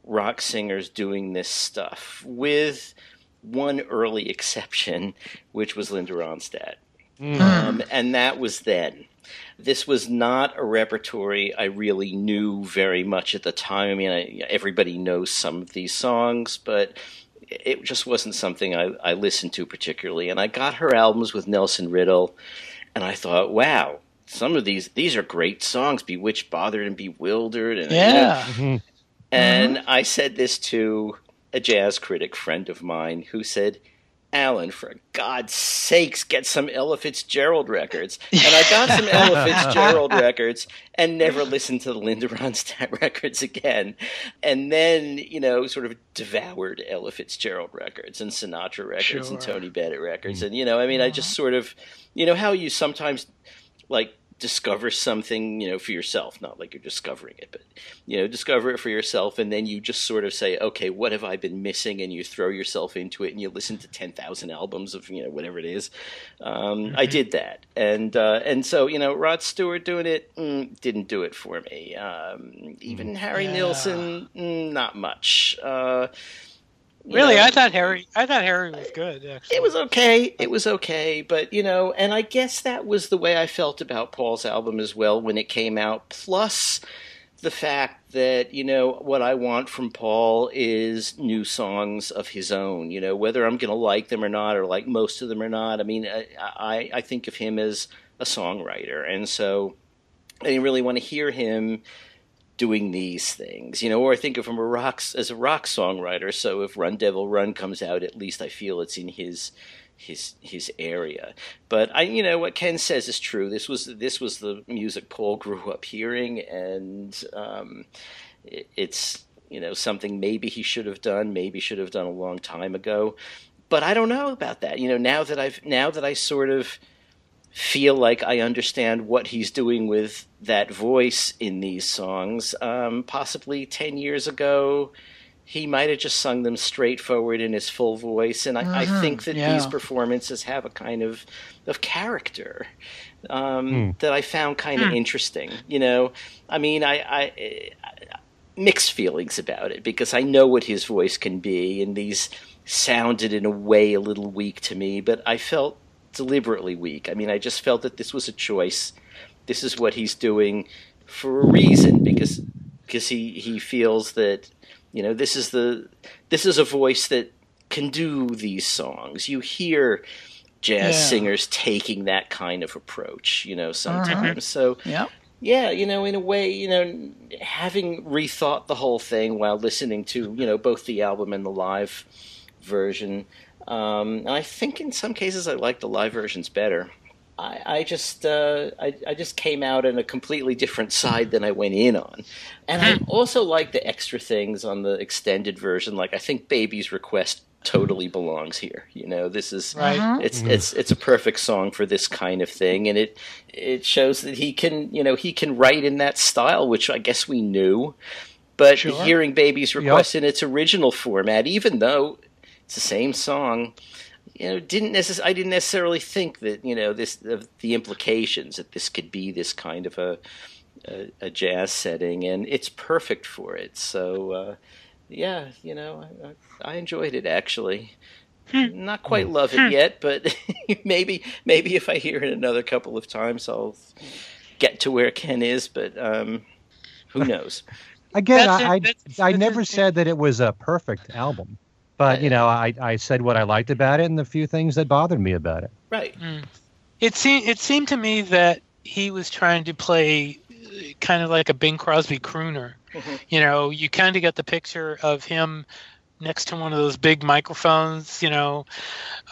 rock singers doing this stuff, with one early exception, which was Linda Ronstadt, Mm. um, and that was then. This was not a repertory I really knew very much at the time. I mean, I, everybody knows some of these songs, but it just wasn't something I, I listened to particularly. And I got her albums with Nelson Riddle, and I thought, wow, some of these these are great songs. Bewitched, Bothered, and Bewildered. And, you know, yeah Mhm. and I said this to a jazz critic friend of mine who said, Alan, for God's sakes, get some Ella Fitzgerald records. And I got some Ella Fitzgerald records and never listened to the Linda Ronstadt records again. And then, you know, sort of devoured Ella Fitzgerald records and Sinatra records and Tony Bennett records. Mm. And, you know, I mean, I just sort of, you know, how you sometimes, like, discover something, you know, for yourself, not like you're discovering it, but you know, discover it for yourself, and then you just sort of say, okay, what have I been missing? And you throw yourself into it, and you listen to ten thousand albums of you know whatever it is. Um, I did that, and uh, and so you know, Rod Stewart doing it mm, didn't do it for me. Um, even Harry Yeah. Nilsson, mm, not much. Uh, really? know, I thought Harry. I thought Harry was good. Actually, it was okay. It was okay, but you know, and I guess that was the way I felt about Paul's album as well when it came out. Plus, the fact that you know what I want from Paul is new songs of his own. You know, whether I'm going to like them or not, or like most of them or not. I mean, I I, I think of him as a songwriter, and so I didn't really want to hear him doing these things, you know, or I think of him a rock, as a rock songwriter. So if Run Devil Run comes out, at least I feel it's in his his his area. But I, you know, what Ken says is true. This was this was the music Paul grew up hearing, and um, it, it's you know something maybe he should have done, maybe should have done a long time ago. But I don't know about that. You know, now that I've now that I sort of feel like I understand what he's doing with that voice in these songs. Um, possibly 10 years ago, he might have just sung them straightforward in his full voice. And I, mm-hmm. I think that yeah. these performances have a kind of, of character um, mm. that I found kind of mm. interesting. You know, I mean, I, I, I mixed feelings about it because I know what his voice can be, and these sounded in a way a little weak to me, but I felt deliberately weak. I mean, I just felt that this was a choice. This is what he's doing for a reason because because he he feels that you know this is the this is a voice that can do these songs. You hear jazz yeah. singers taking that kind of approach, you know, sometimes. Uh-huh. So yeah. Yeah, you know, in a way, you know, having rethought the whole thing while listening to, you know, both the album and the live version, um, and I think in some cases I like the live versions better. I, I just uh, I, I, just came out on a completely different side than I went in on, and I hmm. also like the extra things on the extended version. Like I think "Baby's Request" totally belongs here. You know, this is right. Uh-huh. it's mm-hmm. it's it's a perfect song for this kind of thing, and it it shows that he can you know he can write in that style, which I guess we knew. But sure. hearing "Baby's Request" yep. in its original format, even though it's the same song. You know, didn't necess- I didn't necessarily think that you know this of the implications that this could be this kind of a a, a jazz setting, and it's perfect for it. So, uh, yeah, you know, I, I enjoyed it actually. Hmm. Not quite love it hmm. yet, but maybe maybe if I hear it another couple of times, I'll get to where Ken is. But um, who knows? Again, I, I, I never said that it was a perfect album. But you know, I, I said what I liked about it and the few things that bothered me about it. Right. Mm. It seemed it seemed to me that he was trying to play kind of like a Bing Crosby crooner. Mm-hmm. You know, you kind of get the picture of him next to one of those big microphones, you know,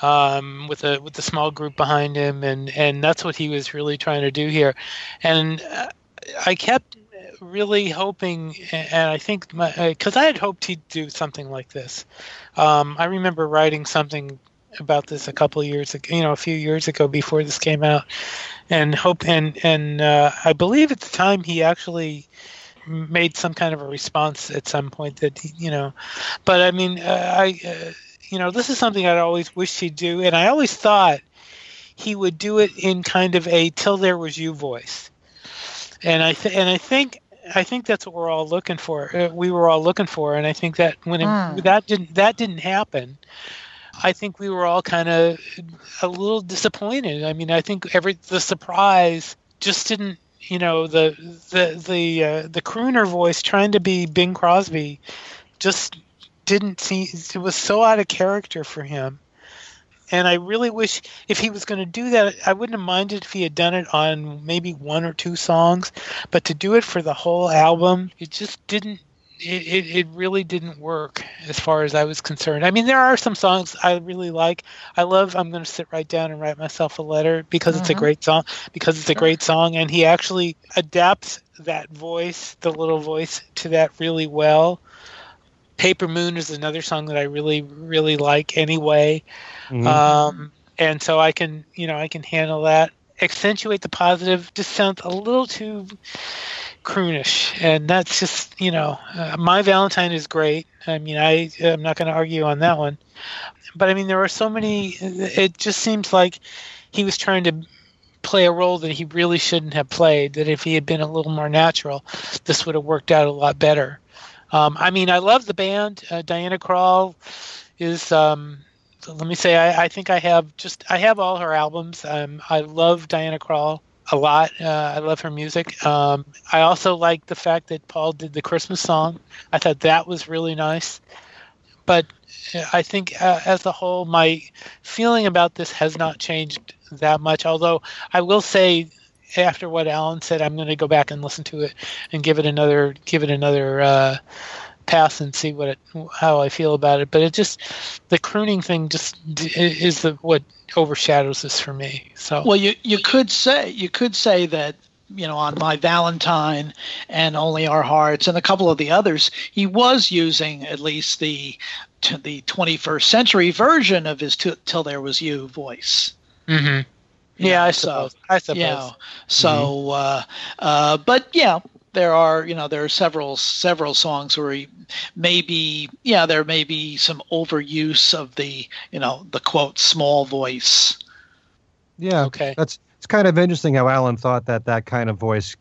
um, with a with a small group behind him, and and that's what he was really trying to do here. And uh, I kept really hoping, and I think because uh, I had hoped he'd do something like this. Um, I remember writing something about this a couple years ago, you know, a few years ago before this came out, and hope and and uh, I believe at the time he actually made some kind of a response at some point that you know, but I mean, uh, I uh, you know, this is something I'd always wished he'd do, and I always thought he would do it in kind of a "till there was you" voice, and I th- and I think I think that's what we're all looking for. Uh, we were all looking for, and I think that when it, mm. that didn't that didn't happen, I think we were all kind of a little disappointed. I mean, I think every the surprise just didn't. You know, the the the uh, the crooner voice trying to be Bing Crosby just didn't seem it was so out of character for him and I really wish if he was going to do that, I wouldn't have minded if he had done it on maybe one or two songs, but to do it for the whole album, it just didn't. It, it, it really didn't work as far as I was concerned. I mean, there are some songs I really like. I love I'm going to sit right down and write myself a letter because mm-hmm. it's a mm-hmm. great song, because it's a great song, and he actually adapts that voice, the little voice, to that really well. Paper Moon is another song that I really, really like anyway. Mm-hmm. Um, and so I can, you know, I can handle that. Accentuate the positive just sounds a little too croonish, and that's just, you know, uh, my Valentine is great. I mean, I I'm not going to argue on that one, but I mean, there are so many. It just seems like he was trying to play a role that he really shouldn't have played. That if he had been a little more natural, this would have worked out a lot better. Um, I mean, I love the band. Uh, Diana Krall is um, let me say I, I, think I have just I have all her albums. Um, I love Diana Krall a lot. Uh, I love her music. Um, I also like the fact that Paul did the Christmas song. I thought that was really nice. But uh, I think uh, as a whole, my feeling about this has not changed that much. Although I will say, after what Alan said, I'm going to go back and listen to it and give it another give it another uh, pass and see what it how I feel about it. But it just the crooning thing just is the what overshadows this for me. So well, you you could say you could say that you know on my Valentine and only our hearts and a couple of the others he was using at least the the 21st century version of his t- till there was you voice. Mm-hmm. You Yeah, know, I so, suppose. I suppose. You know, so, uh, uh, but yeah, there are you know there are several several songs where he maybe yeah there may be some overuse of the you know the quote small voice. Yeah, Okay. that's it's kind of interesting how Alan thought that that kind of voice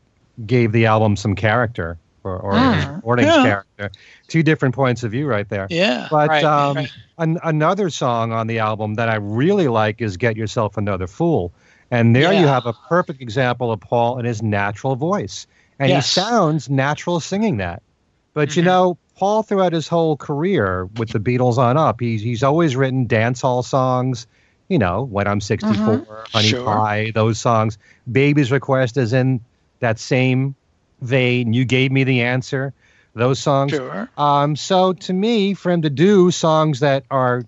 gave the album some character or, or Mm, recording's yeah. character. Two different points of view right there. Yeah. But Right, um, right. An- another song on the album that I really like is "Get Yourself Another Fool," and there you have a perfect example of Paul and his natural voice, and Yes. he sounds natural singing that. But you Mhm. know, Paul throughout his whole career with the Beatles on up, he's he's always written dance hall songs. You know, when I'm 64, Honey Sure. Pie, those songs. Baby's Request is in that same vein. You gave me the answer. Those songs. Sure. Um, so to me, for him to do songs that are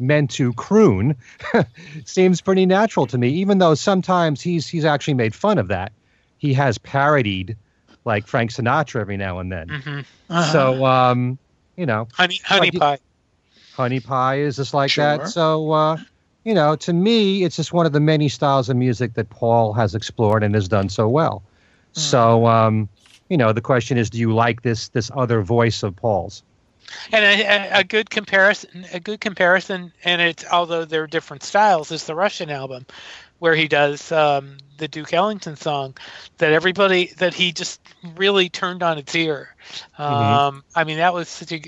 meant to croon seems pretty natural to me, even though sometimes he's he's actually made fun of that. He has parodied like Frank Sinatra every now and then. Mhm. Uh-huh. So um, you know, Honey, honey Like pie. Honey Pie is just like Sure. that. So uh, you know, to me, it's just one of the many styles of music that Paul has explored and has done so well. So um, you know, the question is, do you like this this other voice of Paul's? And a, a- good comparison, a good comparison, and it's although they're different styles, is the Russian album, where he does um, the Duke Ellington song, that everybody that he just really turned on its ear. Um, I mean, that was such a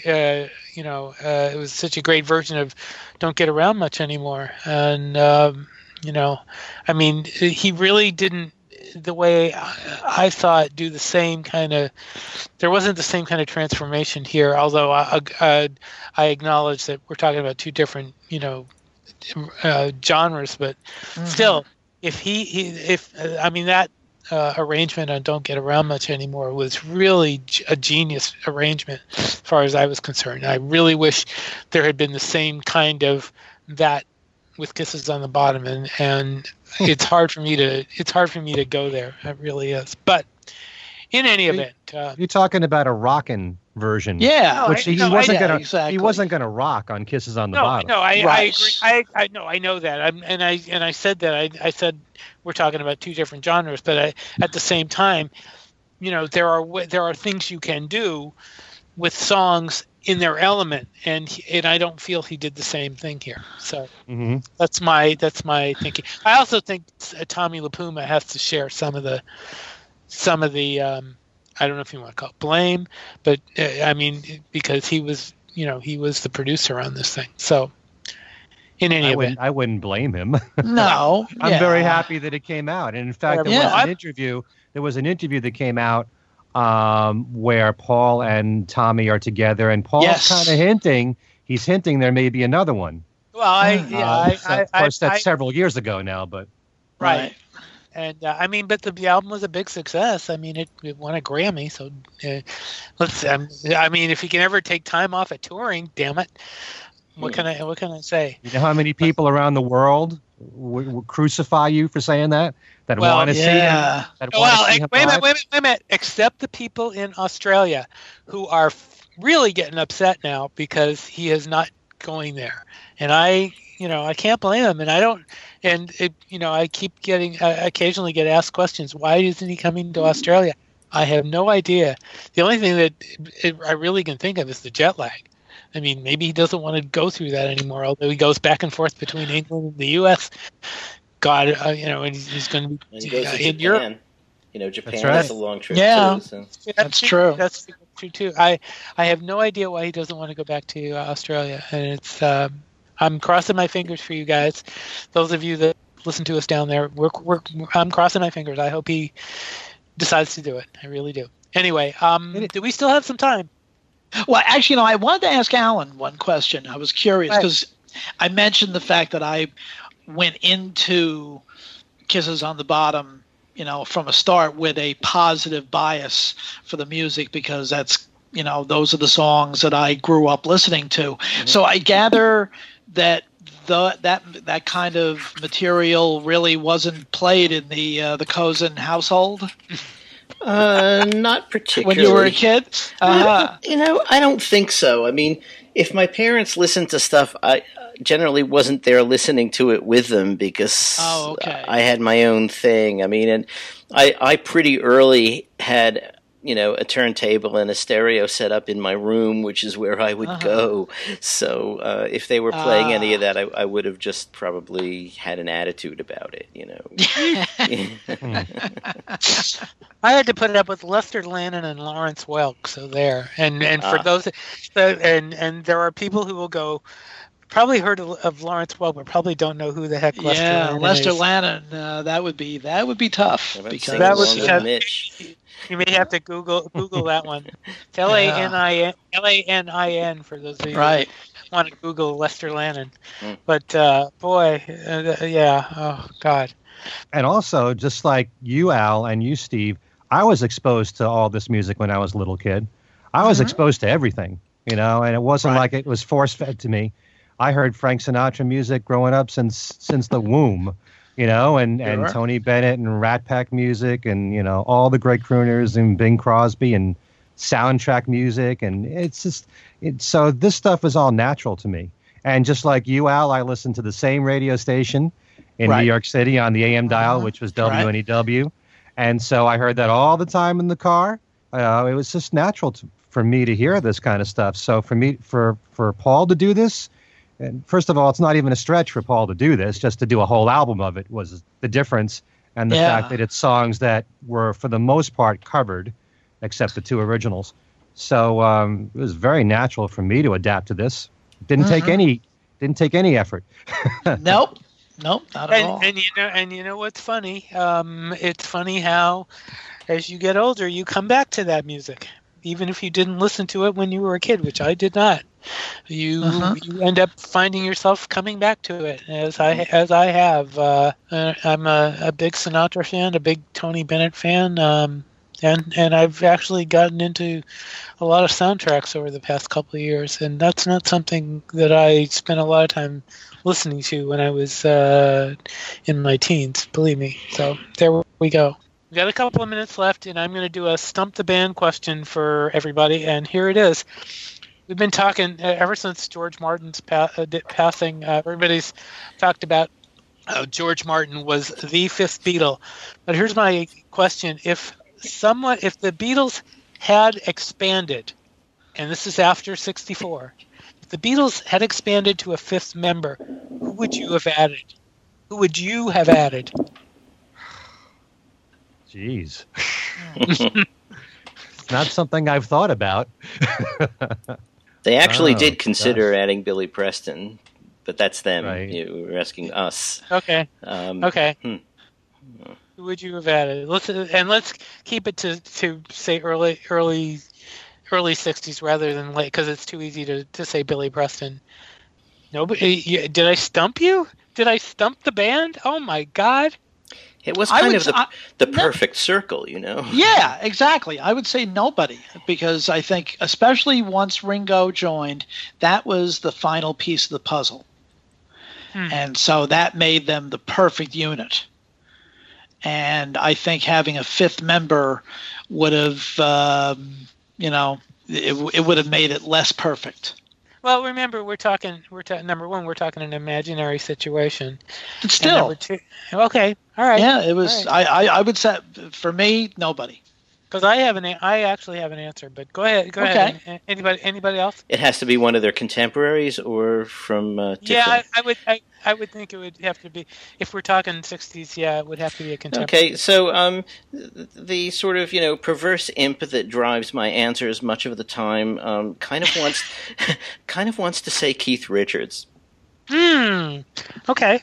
uh, you know uh, it was such a great version of "Don't Get Around Much Anymore," and um, you know, I mean, he really didn't the way I, I thought do the same kind of there wasn't the same kind of transformation here although I, I, I acknowledge that we're talking about two different you know uh, genres but Mm-hmm. still if he, he if uh, i mean that uh, arrangement on don't get around much anymore was really g- a genius arrangement as far as i was concerned i really wish there had been the same kind of that with kisses on the bottom and and it's hard for me to it's hard for me to go there it really is but in any you- event uh, You're talking about a rockin' version. Yeah. Which I- he no, wasn't yeah, gonna exactly. he wasn't gonna rock on Kisses on the no, Bottom. no, I, I agree. I, I no, I know that. I'm, and I and I said that. I, I said we're talking about two different genres, but I, at the same time, you know, there are there are things you can do with songs in their element, and he- and I don't feel he did the same thing here. So hmm that's my that's my thinking. I also think uh, Tommy LiPuma has to share some of the some of the um, I don't know if you want to call it blame, but uh, I mean because he was you know he was the producer on this thing. So in any I event, wouldn't I wouldn't blame him. No. I'm very happy that it came out. And in fact, there Yeah, was I'm- an interview. There was an interview that came out um, where Paul and Tommy are together, and Paul's Yes. kind of hinting. He's hinting there may be another one. well, I Uh, yeah, Uh, I, so I, of course, I, that's I- several years ago now, but right. And uh, I mean, but the, the album was a big success. I mean, it, it won a Grammy. So uh, let's. Um, I mean, if he can ever take time off at touring, damn it, what can I what can I say? you know how many people around the world would, would crucify you for saying that? That Well, want to see him? Yeah. Well, see him wait a minute, wait a minute, wait a minute. Except the people in Australia who are really getting upset now because he is not going there. And I, you know, I can't blame him. And I don't, and it, you know, I keep getting, I occasionally get asked questions. Why isn't he coming to Australia? I have no idea. The only thing that I really can think of is the jet lag. I mean, maybe he doesn't want to go through that anymore. Although he goes back and forth between England and the U.S. God, uh, you know, and he's, he's going to be uh, in Japan. Europe. You know, Japan That's right. has a long trip Yeah. too. So. That's true. That's true too. I I have no idea why he doesn't want to go back to uh, Australia, and it's um, I'm crossing my fingers for you guys. Those of you that listen to us down there, we're, we're I'm crossing my fingers. I hope he decides to do it. I really do. Anyway, um, do we still have some time? Well, actually, you know, I wanted to ask Alan one question. I was curious Right. because I mentioned the fact that I went into Kisses on the Bottom, you know, from a start with a positive bias for the music because that's, you know, those are the songs that I grew up listening to. So I gather that the that that kind of material really wasn't played in the uh, the Kozinn household Uh, not when you were a kid. Uh-huh. You know, I don't think so. I mean, if my parents listened to stuff, I generally wasn't there listening to it with them because Oh, okay. I had my own thing. I mean, and I I pretty early had you know a turntable and a stereo set up in my room, which is where I would Uh-huh. go. So uh, if they were playing any of Ah. that, I, I would have just probably had an attitude about it. You know. I had to put it up with Lester Lanin and Lawrence Welk, so there. And and for Ah. those, so, and and there are people who will go, probably heard of, of Lawrence Welk, but probably don't know who the heck Lester yeah, Lanin Lester is. Lanin. Uh, that would be that would be tough because That was along with Mitch. You may have to Google Google that one. It's L A N I N L A N I N for those of you right. who want to Google Lester Lanin. Hmm. But uh, boy, uh, yeah, oh God. And also, just like you, Al, and you, Steve, I was exposed to all this music when I was a little kid. I was Mhm. exposed to everything, you know, and it wasn't Right. like it was force fed to me. I heard Frank Sinatra music growing up since since the womb, you know, and, and Tony Bennett and Rat Pack music and, you know, all the great crooners and Bing Crosby and soundtrack music. And it's just, it, so this stuff is all natural to me. And just like you, Al, I listened to the same radio station in Right. New York City on the AM dial, Mhm. which was Right. WNEW. And so I heard that all the time in the car. Uh, it was just natural to, for me to hear this kind of stuff. So for me, for for Paul to do this, and first of all, it's not even a stretch for Paul to do this. Just to do a whole album of it was the difference, and the Yeah. fact that it's songs that were for the most part covered, except the two originals. So um, it was very natural for me to adapt to this. Didn't take Mhm. any didn't take any effort. nope. Nope. Not at all. And, and you know, and you know what's funny? Um, it's funny how, as you get older, you come back to that music, even if you didn't listen to it when you were a kid, which I did not. You Uh-huh. you end up finding yourself coming back to it, as I as I have. Uh, I'm a, a big Sinatra fan, a big Tony Bennett fan, um, and and I've actually gotten into a lot of soundtracks over the past couple of years, and that's not something that I spent a lot of time listening to when I was uh, in my teens. Believe me. So there we go. We got a couple of minutes left, and I'm going to do a stump the band question for everybody. And here it is. We've been talking uh, ever since George Martin's pa- uh, passing. Uh, everybody's talked about how George Martin was the fifth Beatle. But here's my question: If someone, if the Beatles had expanded, and this is after '64, if the Beatles had expanded to a fifth member, who would you have added? Who would you have added? Jeez. not something I've thought about. They actually Oh, did consider adding Billy Preston, but that's them. Right. You were asking us. Okay. Um, Okay. Hmm. Who would you have added? Let's and let's keep it to to say early early early '60s rather than late because it's too easy to to say Billy Preston. Nobody. Did I stump you? Did I stump the band? Oh my God! It was kind of the, s- I- the no. perfect circle, you know. Yeah, exactly. I would say nobody because I think, especially once Ringo joined, that was the final piece of the puzzle. Hmm. And so that made them the perfect unit. And I think having a fifth member would have, um, you know, it, it would have made it less perfect. Well, remember we're talking. We're ta- number one. We're talking an imaginary situation. But still, two. Okay. All right. yeah, it was. All I, I, I would say, for me, nobody. Because I have an. I actually have an answer. But go ahead. Go ahead. Anybody? Anybody else? It has to be one of their contemporaries or from uh, Yeah, I, I would. I, I would think it would have to be. If we're talking '60s, yeah, it would have to be a contemporary. Okay, so um, the sort of you know perverse imp that drives my answers much of the time um, kind of wants kind of wants to say Keith Richards. Hmm. Okay.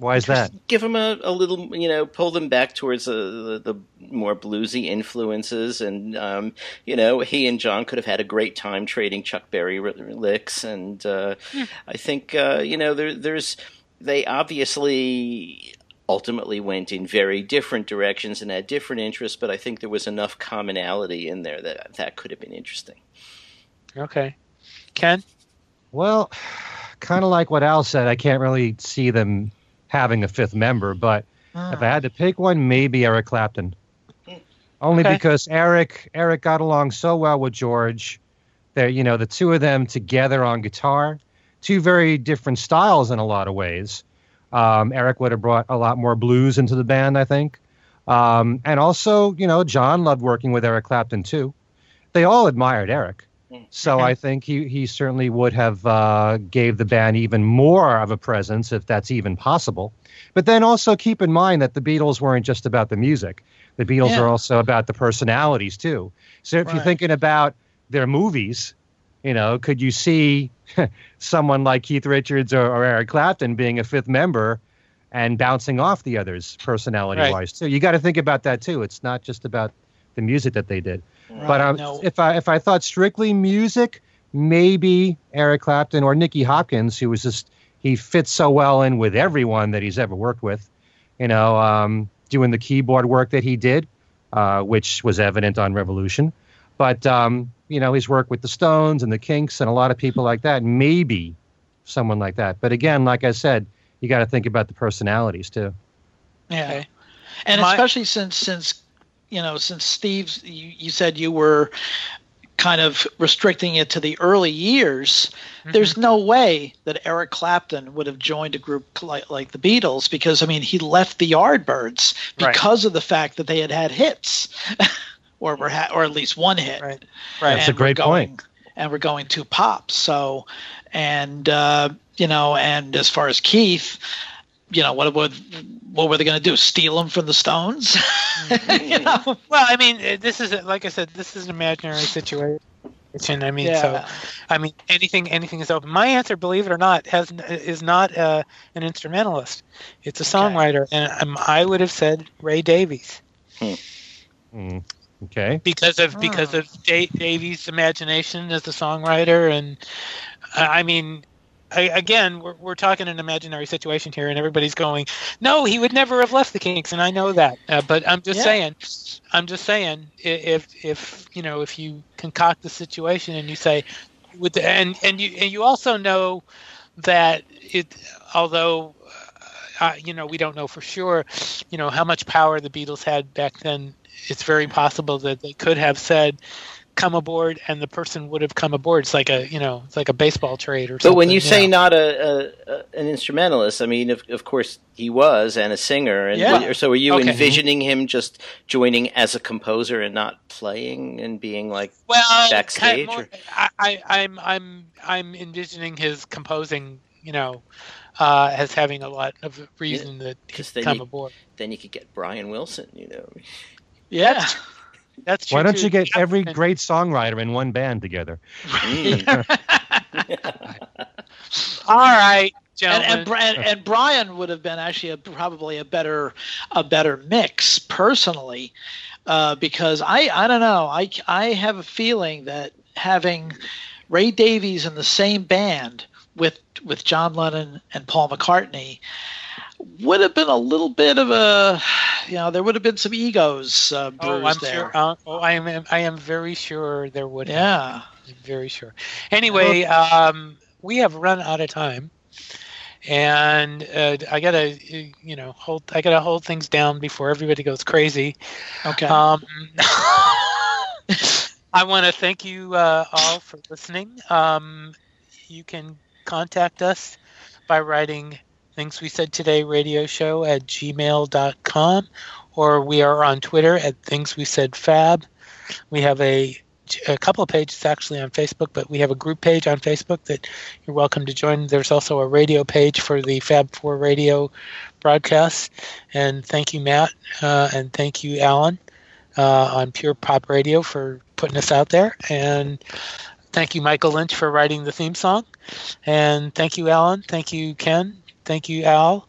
Why is that? Give them a, a little, you know, pull them back towards uh, the, the more bluesy influences, and um, you know, he and John could have had a great time trading Chuck Berry r- licks, and uh, I think uh, you know, there, there's they obviously ultimately went in very different directions and had different interests, but I think there was enough commonality in there that that could have been interesting. Okay. Ken. Well, kind of like what Al said, I can't really see them having a fifth member, but if I had to pick one, maybe Eric Clapton. Only Okay. because Eric Eric got along so well with George. They're you know the two of them together on guitar, two very different styles in a lot of ways. Um, Eric would have brought a lot more blues into the band, I think. Um, and also, you know, John loved working with Eric Clapton too. They all admired Eric. So I think he, he certainly would have uh, gave the band even more of a presence if that's even possible. But then also keep in mind that the Beatles weren't just about the music. The Beatles Yeah. are also about the personalities too. So if you're thinking about their movies, you know, could you see someone like Keith Richards or, or Eric Clapton being a fifth member and bouncing off the others personality wise too? You got to think about that too. It's not just about the music that they did. But um, no. if I if I thought strictly music, maybe Eric Clapton or Nicky Hopkins, who was just he fits so well in with everyone that he's ever worked with. You know, um, doing the keyboard work that he did, uh, which was evident on Revolution. But um, you know, his work with the Stones and the Kinks and a lot of people like that. Maybe someone like that. But again, like I said, you got to think about the personalities too. Yeah, Okay. and My- especially since since you know since Steve's you, you said you were kind of restricting it to the early years. There's no way that Eric Clapton would have joined a group like, like the Beatles because I mean he left the Yardbirds Right. because of the fact that they had had hits, or were ha- or at least one hit. Right. Right. That's a and we're great going, point. And we're going to pop. So, and uh, you know, and as far as Keith, you know, what would what were they going to do? Steal them from the Stones? you know? Well, I mean, uh, this is like I said, this is an imaginary situation. I mean, so I mean, anything anything is open. My answer, believe it or not, has is not uh, an instrumentalist. It's a songwriter, and um, I would have said Ray Davies Mm. Okay. because of because Oh. of da- Davies' imagination as a songwriter, and uh, I mean. I, again, we're, we're talking an imaginary situation here, and everybody's going, "No, he would never have left the Kinks," and I know that. Uh, but I'm just Yeah. saying, I'm just saying, if if you know, if you concoct the situation and you say, with the, and and you and you also know that it, although, uh, uh, you know, we don't know for sure, you know, how much power the Beatles had back then. It's very possible that they could have said, "Come aboard," and the person would have come aboard. It's like a, you know, it's like a baseball trade or something. But when you say know. not a, a, a an instrumentalist, I mean, of, of course he was and a singer, and Yeah. or so were you Okay. envisioning him just joining as a composer and not playing and being like, well backstage, kind of or- more, I, I i'm i'm i'm envisioning his composing you know uh as having a lot of reason that he 'cause could then come you- aboard then you could get Brian Wilson, you know? Yeah. that's true Why don't too. you get every great songwriter in one band together? All right and gentlemen and, and and Brian would have been actually a, probably a better a better mix personally, uh, because I I don't know I I have a feeling that having Ray Davies in the same band with with John Lennon and Paul McCartney would have been a little bit of a you know there would have been some egos uh, bruised oh i'm there. sure uh, oh i am i am very sure there would have. Yeah. I'm very sure anyway um we have run out of time and uh, I gotta, uh, you know, hold. I gotta hold things down before everybody goes crazy. Okay. Um, I want to thank you uh, all for listening. Um, you can contact us by writing things we said today radio show at gmail.com or we are on Twitter at things we said fab. We have a a couple of pages actually on Facebook, but we have a group page on Facebook that you're welcome to join. There's also a radio page for the Fab Four radio broadcast. And thank you, Matt, uh, and thank you, Alan, uh, on Pure Pop Radio for putting us out there. And thank you, Michael Lynch, for writing the theme song. And thank you, Alan. Thank you, Ken. Thank you, Al.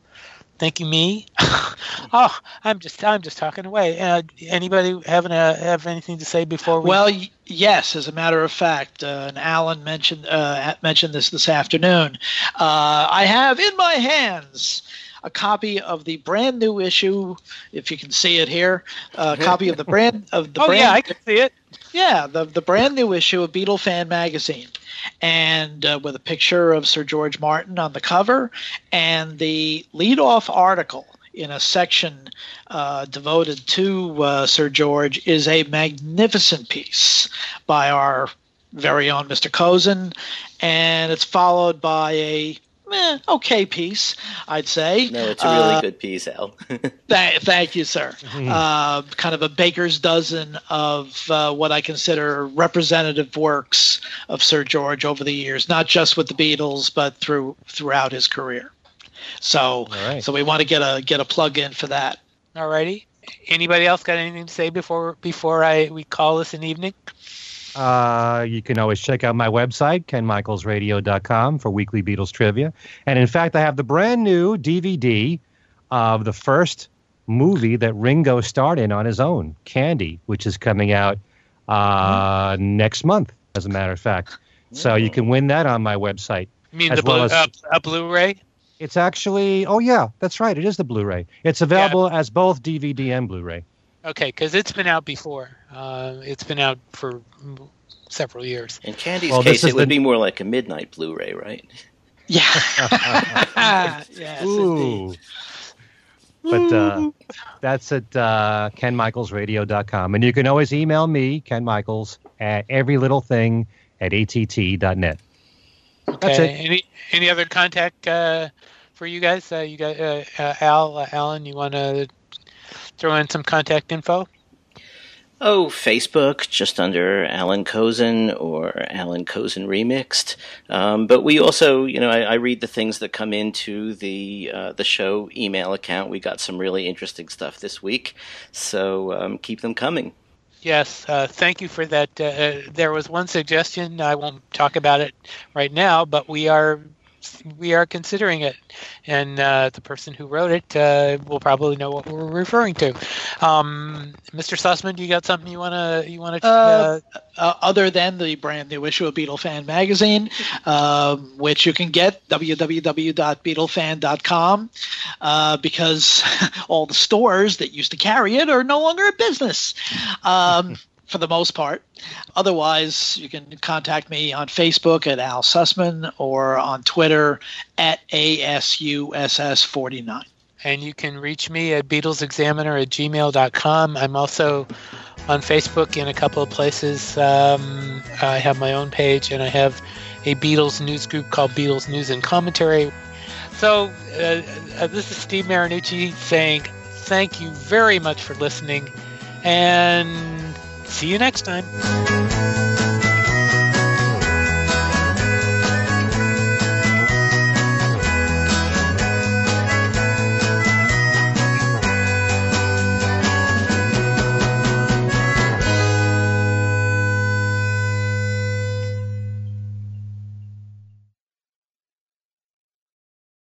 Thank you, me. oh, I'm just I'm just talking away. Uh, anybody having a, have anything to say before we? Well, y- yes. As a matter of fact, uh, and Alan mentioned uh, mentioned this this afternoon. Uh, I have in my hands a copy of the brand new issue, if you can see it here. A copy of the brand of the oh brand. yeah, I can see it. Yeah, the the brand new issue of Beatlefan Magazine, and uh, with a picture of Sir George Martin on the cover, and the lead-off article in a section uh, devoted to uh, Sir George is a magnificent piece by our very own Mr. Kozinn, and it's followed by a eh, okay piece, I'd say. No, it's a really Uh, good piece, Al. Th- thank you, sir. Mhm. Uh, kind of a baker's dozen of uh, what I consider representative works of Sir George over the years, not just with the Beatles, but through throughout his career. So, All right. so we want to get a get a plug in for that. Alrighty. Anybody else got anything to say before before I we call this an evening? Uh, you can always check out my website, kenmichaelsradio.com, for weekly Beatles trivia. And in fact, I have the brand new DVD of the first movie that Ringo starred in on his own, Candy, which is coming out uh, next month, as a matter of fact. So you can win that on my website. You mean As the blue, well as- uh, a Blu-ray? It's actually, oh, yeah, that's right. It is the Blu ray. It's available as both DVD and Blu ray. Okay, because it's been out before. Uh, it's been out for several years. In Candy's Well, case, is it would the- be more like a midnight Blu-ray, right? Yeah. yes, indeed. Ooh. But uh, that's at uh, kenmichaelsradio.com. And you can always email me, Ken Michaels, at everylittlething at att.net. Okay. That's it. Any any other contact uh, for you guys? Uh, you got uh, uh, Al, uh, Alan. You want to throw in some contact info? Oh, Facebook, just under Alan Kozinn or Alan Kozinn Remixed. Um, but we also, you know, I, I read the things that come into the uh, the show email account. We got some really interesting stuff this week, so um, keep them coming. Yes, uh, thank you for that. Uh, uh, there was one suggestion. I won't talk about it right now, but we are we are considering it, and uh, the person who wrote it uh, will probably know what we're referring to. Um, Mr. Sussman, do you got something you wanna you wanna? Uh, uh, other than the brand new issue of Beatlefan magazine, um, which you can get www.beatlefan.com, uh, because all the stores that used to carry it are no longer in business. Um, for the most part. Otherwise, you can contact me on Facebook at Al Sussman or on Twitter at ASUSS49. and you can reach me at BeatlesExaminer at gmail.com. I'm also on Facebook in a couple of places. Um, I have my own page, and I have a Beatles news group called Beatles News and Commentary. So, uh, uh, this is Steve Marinucci saying thank you very much for listening, and see you next time.